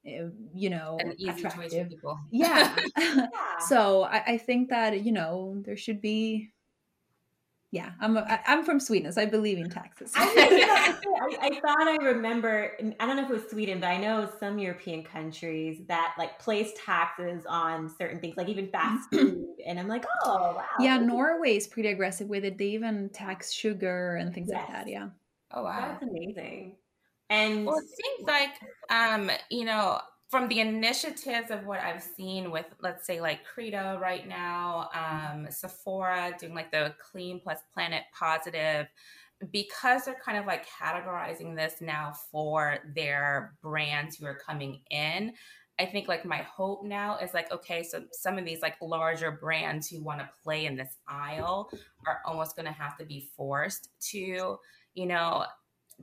Speaker 3: Uh, you know attractive yeah, (laughs) yeah. (laughs) so I, I think that you know there should be yeah, I'm a, I'm from Sweden, so I believe in taxes. I, (laughs)
Speaker 1: I, I, thought I remember. I don't know if it was Sweden, but I know some European countries that like place taxes on certain things, like even fast (clears throat) food. And I'm like, oh wow.
Speaker 3: Yeah, Norway is pretty aggressive with it. They even tax sugar and things yes. like that. Yeah.
Speaker 2: Oh wow,
Speaker 1: that's amazing. And
Speaker 2: well, it seems like um, you know, from the initiatives of what I've seen with, let's say, like Credo right now, um, Sephora doing like the clean plus planet positive, because they're kind of like categorizing this now for their brands who are coming in. I think like my hope now is like, okay, so some of these like larger brands who want to play in this aisle are almost going to have to be forced to, you know,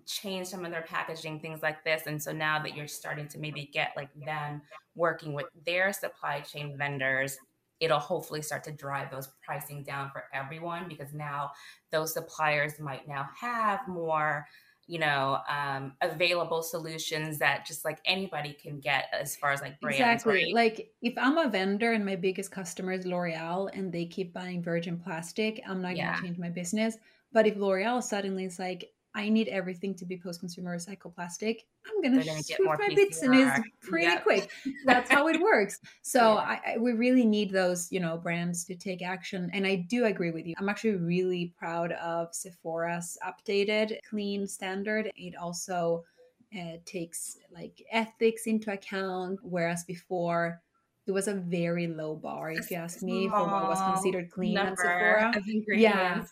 Speaker 2: change some of their packaging, things like this. And so now that you're starting to maybe get like them working with their supply chain vendors, it'll hopefully start to drive those pricing down for everyone because now those suppliers might now have more you know um, available solutions that just like anybody can get as far as like brands
Speaker 3: exactly right? like if i'm a vendor and my biggest customer is l'oreal and they keep buying virgin plastic i'm not yeah. going to change my business but if l'oreal suddenly is like I need everything to be post-consumer recycled plastic. I'm gonna switch my bits and it's pretty yep. quick. That's how it works. (laughs) So yeah. I, I, we really need those, you know, brands to take action. And I do agree with you. I'm actually really proud of Sephora's updated clean standard. It also uh, takes like ethics into account, whereas before it was a very low bar, if you ask me, for what was considered clean at Sephora. Yeah,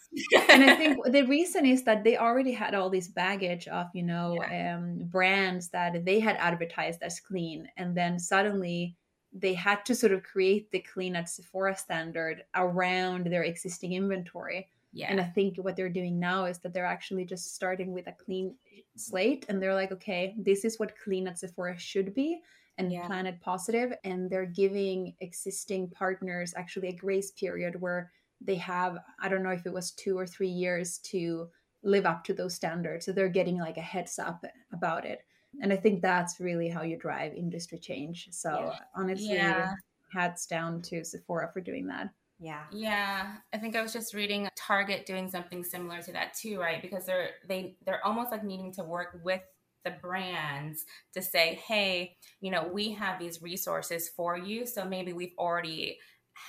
Speaker 3: and I (laughs) think the reason is that they already had all this baggage of you know yeah. um, brands that they had advertised as clean, and then suddenly they had to sort of create the clean at Sephora standard around their existing inventory. Yeah. And I think what they're doing now is that they're actually just starting with a clean slate and they're like, okay, this is what clean at Sephora should be and yeah. planet positive and they're giving existing partners actually a grace period where they have i don't know if it was two or three years to live up to those standards so they're getting like a heads up about it and i think that's really how you drive industry change so yeah. honestly yeah. hats down to sephora for doing that
Speaker 1: yeah.
Speaker 2: Yeah. I think I was just reading Target doing something similar to that too, right? Because they're they they're almost like needing to work with the brands to say, hey, you know, we have these resources for you. So maybe we've already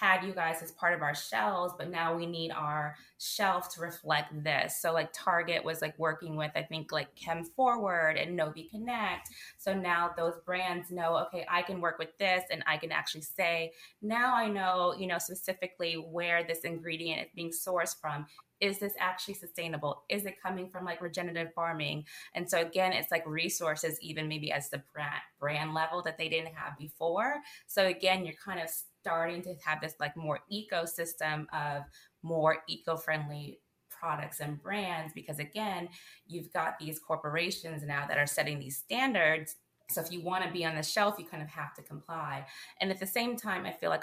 Speaker 2: had you guys as part of our shelves, but now we need our shelf to reflect this. So like Target was like working with I think like Chem Forward and Novi Connect. So now those brands know, okay, I can work with this and I can actually say, now I know, you know, specifically where this ingredient is being sourced from is this actually sustainable? Is it coming from like regenerative farming? And so again, it's like resources, even maybe as the brand brand level that they didn't have before. So again, you're kind of starting to have this like more ecosystem of more eco-friendly products and brands because again you've got these corporations now that are setting these standards so if you want to be on the shelf you kind of have to comply and at the same time i feel like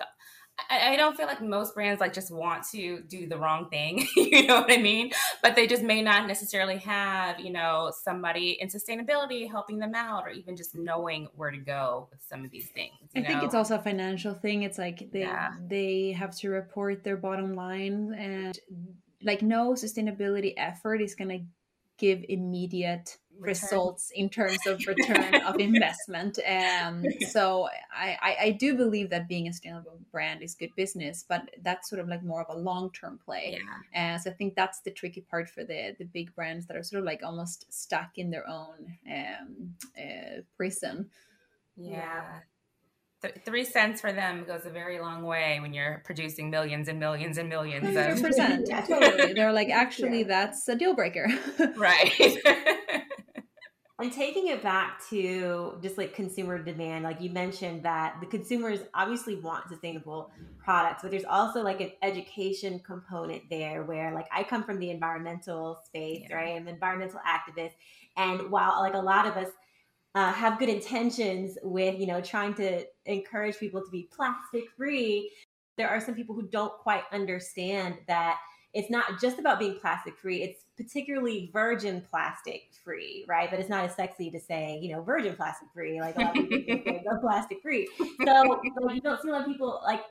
Speaker 2: I, I don't feel like most brands like just want to do the wrong thing, (laughs) you know what I mean? But they just may not necessarily have, you know, somebody in sustainability helping them out or even just knowing where to go with some of these things.
Speaker 3: I know? think it's also a financial thing. It's like they yeah. they have to report their bottom line and like no sustainability effort is going to give immediate results in terms of (laughs) return of investment. Um, (laughs) so I, I, I, do believe that being a sustainable brand is good business, but that's sort of like more of a long term play. Yeah. Uh, so I think that's the tricky part for the the big brands that are sort of like almost stuck in their own um, uh, prison.
Speaker 2: Yeah. Th- three cents for them goes a very long way when you're producing millions and millions and millions. Of- (laughs)
Speaker 3: percent, yeah, totally. They're like, actually, yeah. that's a deal breaker.
Speaker 2: right.
Speaker 1: And taking it back to just like consumer demand, like you mentioned that the consumers obviously want sustainable products, but there's also like an education component there where like I come from the environmental space, yeah. right? I'm an environmental activist. And while like a lot of us uh, have good intentions with, you know, trying to encourage people to be plastic free, there are some people who don't quite understand that it's not just about being plastic free it's particularly virgin plastic free right? But it's not as sexy to say you know virgin plastic free like a lot of people go (laughs) plastic free. So like, you don't see a lot of people like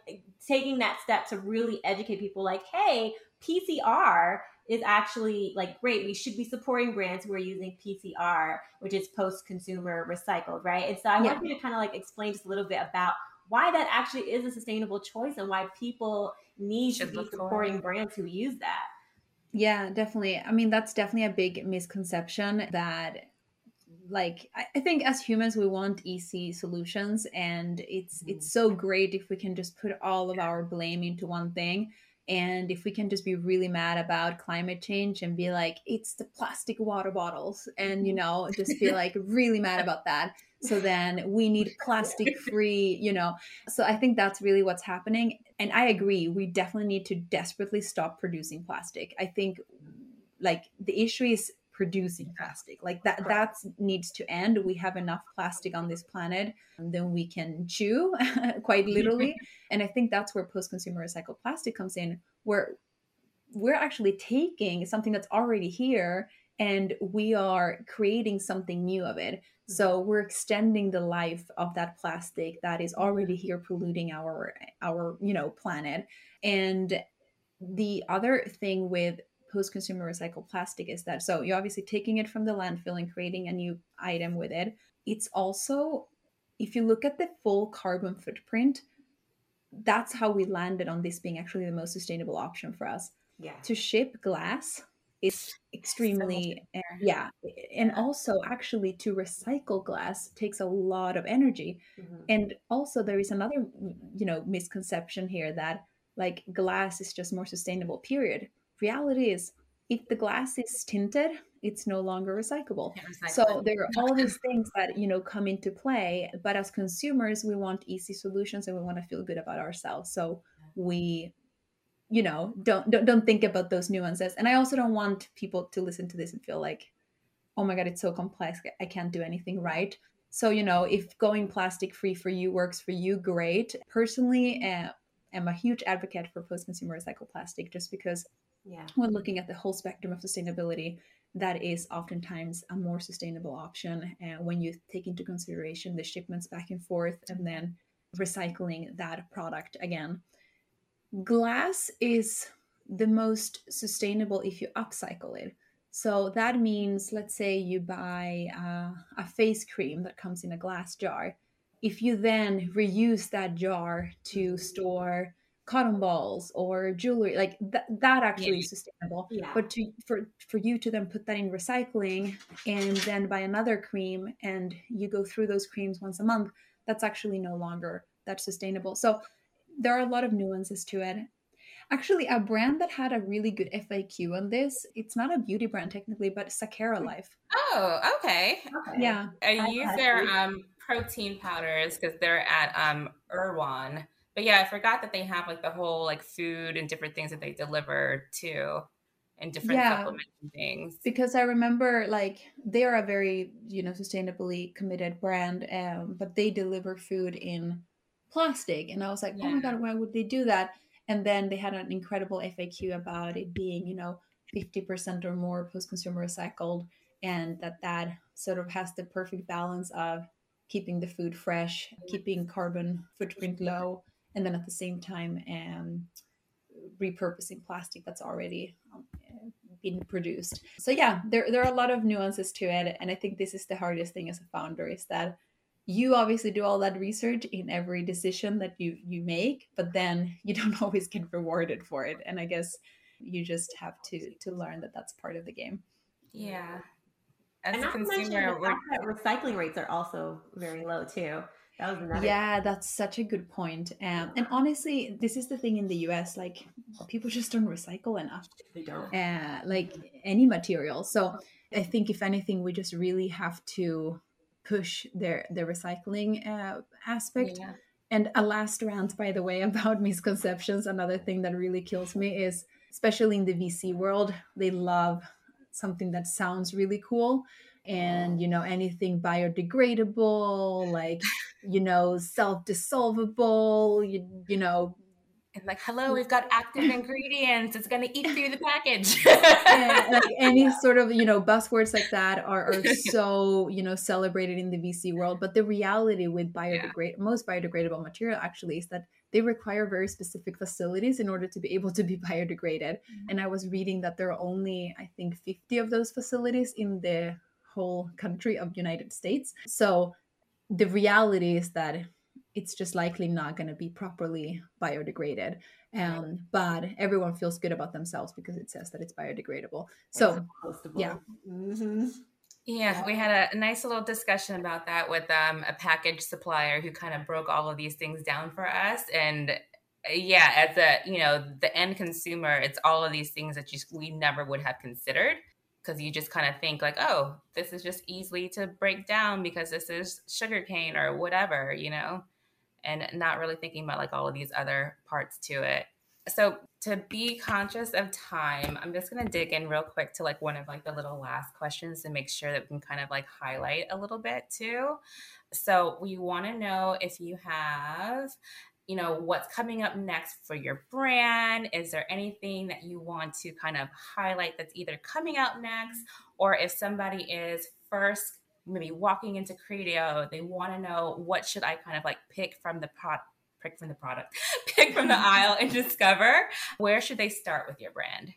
Speaker 1: taking that step to really educate people like hey pcr is actually like great. We should be supporting brands who are using pcr which is post consumer recycled right? And so i yeah. want you to kind of like explain just a little bit about why that actually is a sustainable choice and why people need Should to be supporting brands who use that.
Speaker 3: Yeah, definitely. I mean, that's definitely a big misconception that like I think as humans we want easy solutions and it's mm-hmm. it's so great if we can just put all of our blame into one thing and if we can just be really mad about climate change and be like it's the plastic water bottles and you mm-hmm. know just be (laughs) like really mad about that so then we need plastic free you know. So i think that's really what's happening. And i agree we definitely need to desperately stop producing plastic. I think like the issue is producing plastic. Like that that needs to end. We have enough plastic on this planet then we can chew (laughs) quite literally. (laughs) And i think that's where post consumer recycled plastic comes in where we're actually taking something that's already here and we are creating something new of it so we're extending the life of that plastic that is already here polluting our our you know planet. And the other thing with post-consumer recycled plastic is that so you're obviously taking it from the landfill and creating a new item with it. It's also if you look at the full carbon footprint, that's how we landed on this being actually the most sustainable option for us.
Speaker 1: Yeah.
Speaker 3: To ship glass is extremely so yeah and also actually to recycle glass takes a lot of energy mm-hmm. and also there is another you know misconception here that like glass is just more sustainable period. Reality is if the glass is tinted it's no longer recyclable. So there are all these (laughs) things that you know come into play but as consumers we want easy solutions and we want to feel good about ourselves. So we you know don't, don't don't think about those nuances. And i also don't want people to listen to this and feel like oh my god it's so complex. I can't do anything right. So you know if going plastic free for you works for you great. Personally uh, i'm a huge advocate for post-consumer recycled plastic just because yeah. when looking at the whole spectrum of sustainability that is oftentimes a more sustainable option. Uh, when you take into consideration the shipments back and forth and then recycling that product again glass is the most sustainable if you upcycle it. So that means, let's say you buy uh, a face cream that comes in a glass jar. If you then reuse that jar to store cotton balls or jewelry like that that actually yeah. is sustainable yeah. but to for for you to then put that in recycling and then buy another cream and you go through those creams once a month that's actually no longer that sustainable so there are a lot of nuances to it. Actually a brand that had a really good faq on this it's not a beauty brand technically but sakara life.
Speaker 2: Oh okay, okay.
Speaker 3: yeah.
Speaker 2: I use their um protein powders? Because they're at um erewhon. But yeah, I forgot that they have like the whole like food and different things that they deliver too and different yeah, supplements and things.
Speaker 3: Because I remember like they are a very, you know, sustainably committed brand, um, but they deliver food in plastic. And I was like, yeah. oh my God, why would they do that? And then they had an incredible FAQ about it being, you know, 50% or more post-consumer recycled and that that sort of has the perfect balance of keeping the food fresh, keeping carbon footprint low, and then at the same time um, repurposing plastic that's already um, been produced so yeah there, there are a lot of nuances to it and i think this is the hardest thing as a founder is that you obviously do all that research in every decision that you you make but then you (laughs) don't always get rewarded for it and i guess you just have to to learn that that's part of the game
Speaker 2: yeah
Speaker 1: as and a consumer recycling rates are also very low too
Speaker 3: that was another. Yeah, that's such a good point. Um, and honestly, this is the thing in the US. Like, people just don't recycle enough.
Speaker 1: They don't.
Speaker 3: Uh, like any material. So I think if anything, we just really have to push their the recycling uh, aspect. Yeah. And a last rant, by the way, (laughs) about misconceptions. Another thing that really kills me is, especially in the VC world, they love something that sounds really cool and you know anything biodegradable like you know self-dissolvable you, you know
Speaker 2: and like hello we've got active (laughs) ingredients it's going to eat through the package
Speaker 3: and, like any (laughs) sort of you know buzzwords like that are, are (laughs) so you know celebrated in the vc world but the reality with biodegrade yeah. most biodegradable material actually is that they require very specific facilities in order to be able to be biodegraded mm-hmm. and i was reading that there are only i think 50 of those facilities in the whole country of United States. So the reality is that it's just likely not going to be properly biodegraded. Um, but everyone feels good about themselves because it says that it's biodegradable. So, yeah.
Speaker 2: Mm-hmm. Yeah, we had a nice little discussion about that with um, a package supplier who kind of broke all of these things down for us. And uh, yeah, as a you know the end consumer, it's all of these things that just we never would have considered because you just kind of think like, oh, this is just easily to break down because this is sugarcane or whatever, you know, and not really thinking about like all of these other parts to it. So to be conscious of time, I'm just gonna dig in real quick to like one of like the little last questions to make sure that we can kind of like highlight a little bit too. So we want to know if you have you know what's coming up next for your brand is there anything that you want to kind of highlight that's either coming out next or if somebody is first maybe walking into Credo they want to know what should i kind of like pick from the pot pick from the product (laughs) pick from the (laughs) aisle and discover. Where should they start with your brand?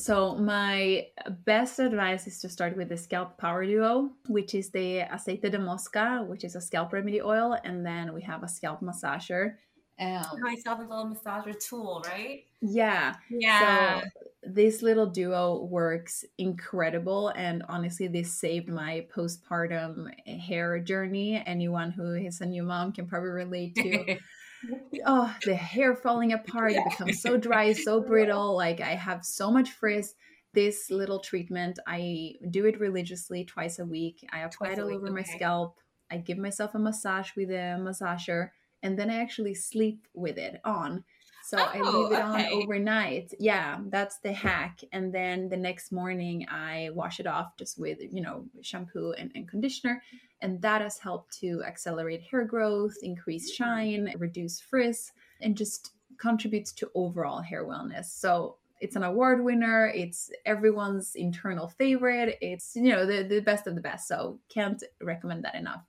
Speaker 3: So my best advice is to start with the scalp power duo, which is the aceite de Moska, which is a scalp remedy oil, and then we have a scalp massager,
Speaker 2: um, myself a little massager tool, right?
Speaker 3: Yeah.
Speaker 2: Yeah.
Speaker 3: So this little duo works incredible. And honestly, this saved my postpartum hair journey. Anyone who is a new mom can probably relate to. (laughs) oh, the hair falling apart. It becomes so dry, so (laughs) brittle. Like I have so much frizz. This little treatment, I do it religiously twice a week. I apply twice it all over okay. my scalp. I give myself a massage with a massager and then I actually sleep with it on. So oh, I leave it okay. on overnight. Yeah, that's the hack. And then the next morning I wash it off just with, you know, shampoo and, and conditioner. And that has helped to accelerate hair growth, increase mm. shine, reduce frizz, and just contributes to overall hair wellness. So it's an award winner. It's everyone's internal favorite. It's, you know, the, the best of the best. So can't recommend that enough.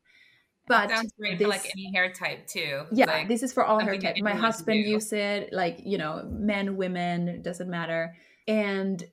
Speaker 3: But
Speaker 2: sounds great this, for like any hair type too.
Speaker 3: Yeah,
Speaker 2: like
Speaker 3: this is for all hair type. My husband use it, like you know, men, women, doesn't matter. And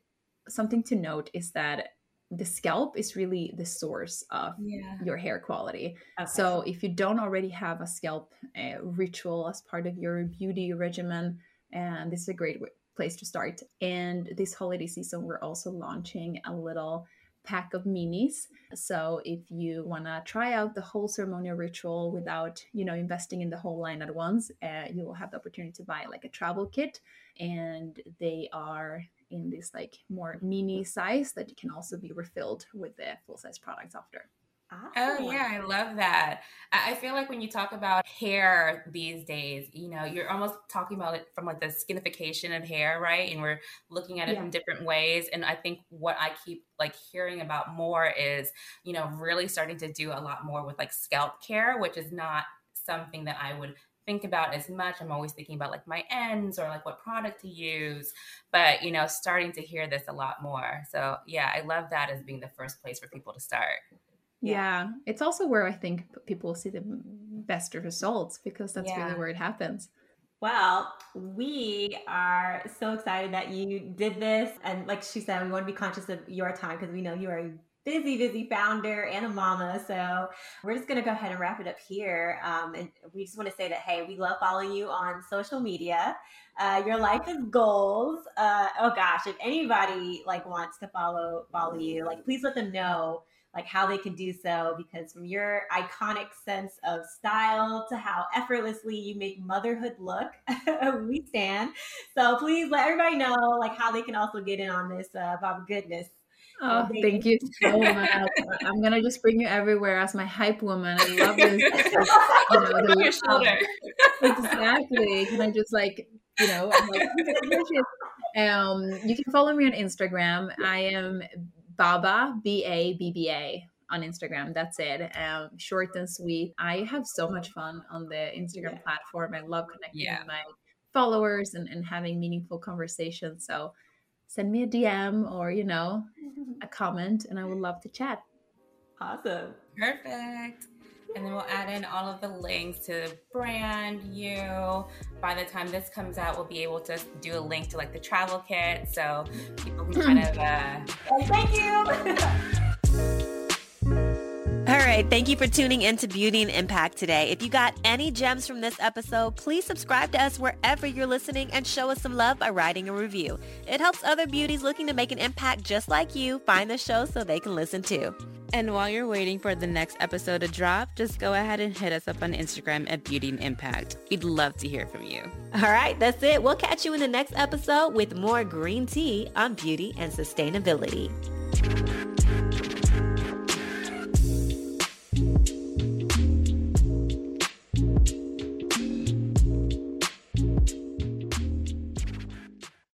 Speaker 3: something to note is that the scalp is really the source of yeah. your hair quality. Okay. So if you don't already have a scalp uh, ritual as part of your beauty regimen, and this is a great place to start. And this holiday season, we're also launching a little pack of minis. So if you want to try out the whole ceremonial ritual without, you know, investing in the whole line at once, uh, you will have the opportunity to buy like a travel kit, and they are in this like more mini size that you can also be refilled with the full size products after.
Speaker 2: Awesome. Oh yeah, I love that. I feel like when you talk about hair these days, you know, you're almost talking about it from like the skinification of hair, right? And we're looking at it yeah. in different ways. And I think what I keep like hearing about more is, you know, really starting to do a lot more with like scalp care, which is not something that I would think about as much. I'm always thinking about like my ends or like what product to use, but you know, starting to hear this a lot more. So yeah, I love that as being the first place for people to start.
Speaker 3: Yeah. yeah. It's also where I think people see the best results because that's yeah. really where it happens.
Speaker 1: Well, we are so excited that you did this. And like she said, we want to be conscious of your time because we know you are a busy, busy founder and a mama. So we're just going to go ahead and wrap it up here. Um, and we just want to say that, hey, we love following you on social media. Uh, your life is goals. Uh, oh gosh, if anybody like wants to follow follow you, like please let them know like how they can do so because from your iconic sense of style to how effortlessly you make motherhood look (laughs) we stand so please let everybody know like how they can also get in on this uh, about goodness
Speaker 3: Oh, thank you so much. I'm gonna just bring you everywhere as my hype woman. I love this. (laughs) you know, the, your shoulder. exactly. Can I just like, you know, like, um, you can follow me on Instagram. I am Babba, B A B B A on Instagram. That's it. Um, short and sweet. I have so much fun on the Instagram yeah. platform. I love connecting yeah. with my followers and, and having meaningful conversations. So send me a DM or, you know, (laughs) a comment, and I would love to chat.
Speaker 1: Awesome.
Speaker 2: Perfect. And then we'll add in all of the links to brand, you. By the time this comes out, we'll be able to do a link to like the travel kit. So people can kind of. Uh...
Speaker 1: thank you. (laughs) All right, thank you for tuning in to Beauty and Impact today. If you got any gems from this episode, please subscribe to us wherever you're listening and show us some love by writing a review. It helps other beauties looking to make an impact just like you find the show so they can listen too.
Speaker 2: And while you're waiting for the next episode to drop, just go ahead and hit us up on Instagram at Beauty and Impact. We'd love to hear from you.
Speaker 1: All right, that's it. We'll catch you in the next episode with more green tea on beauty and sustainability.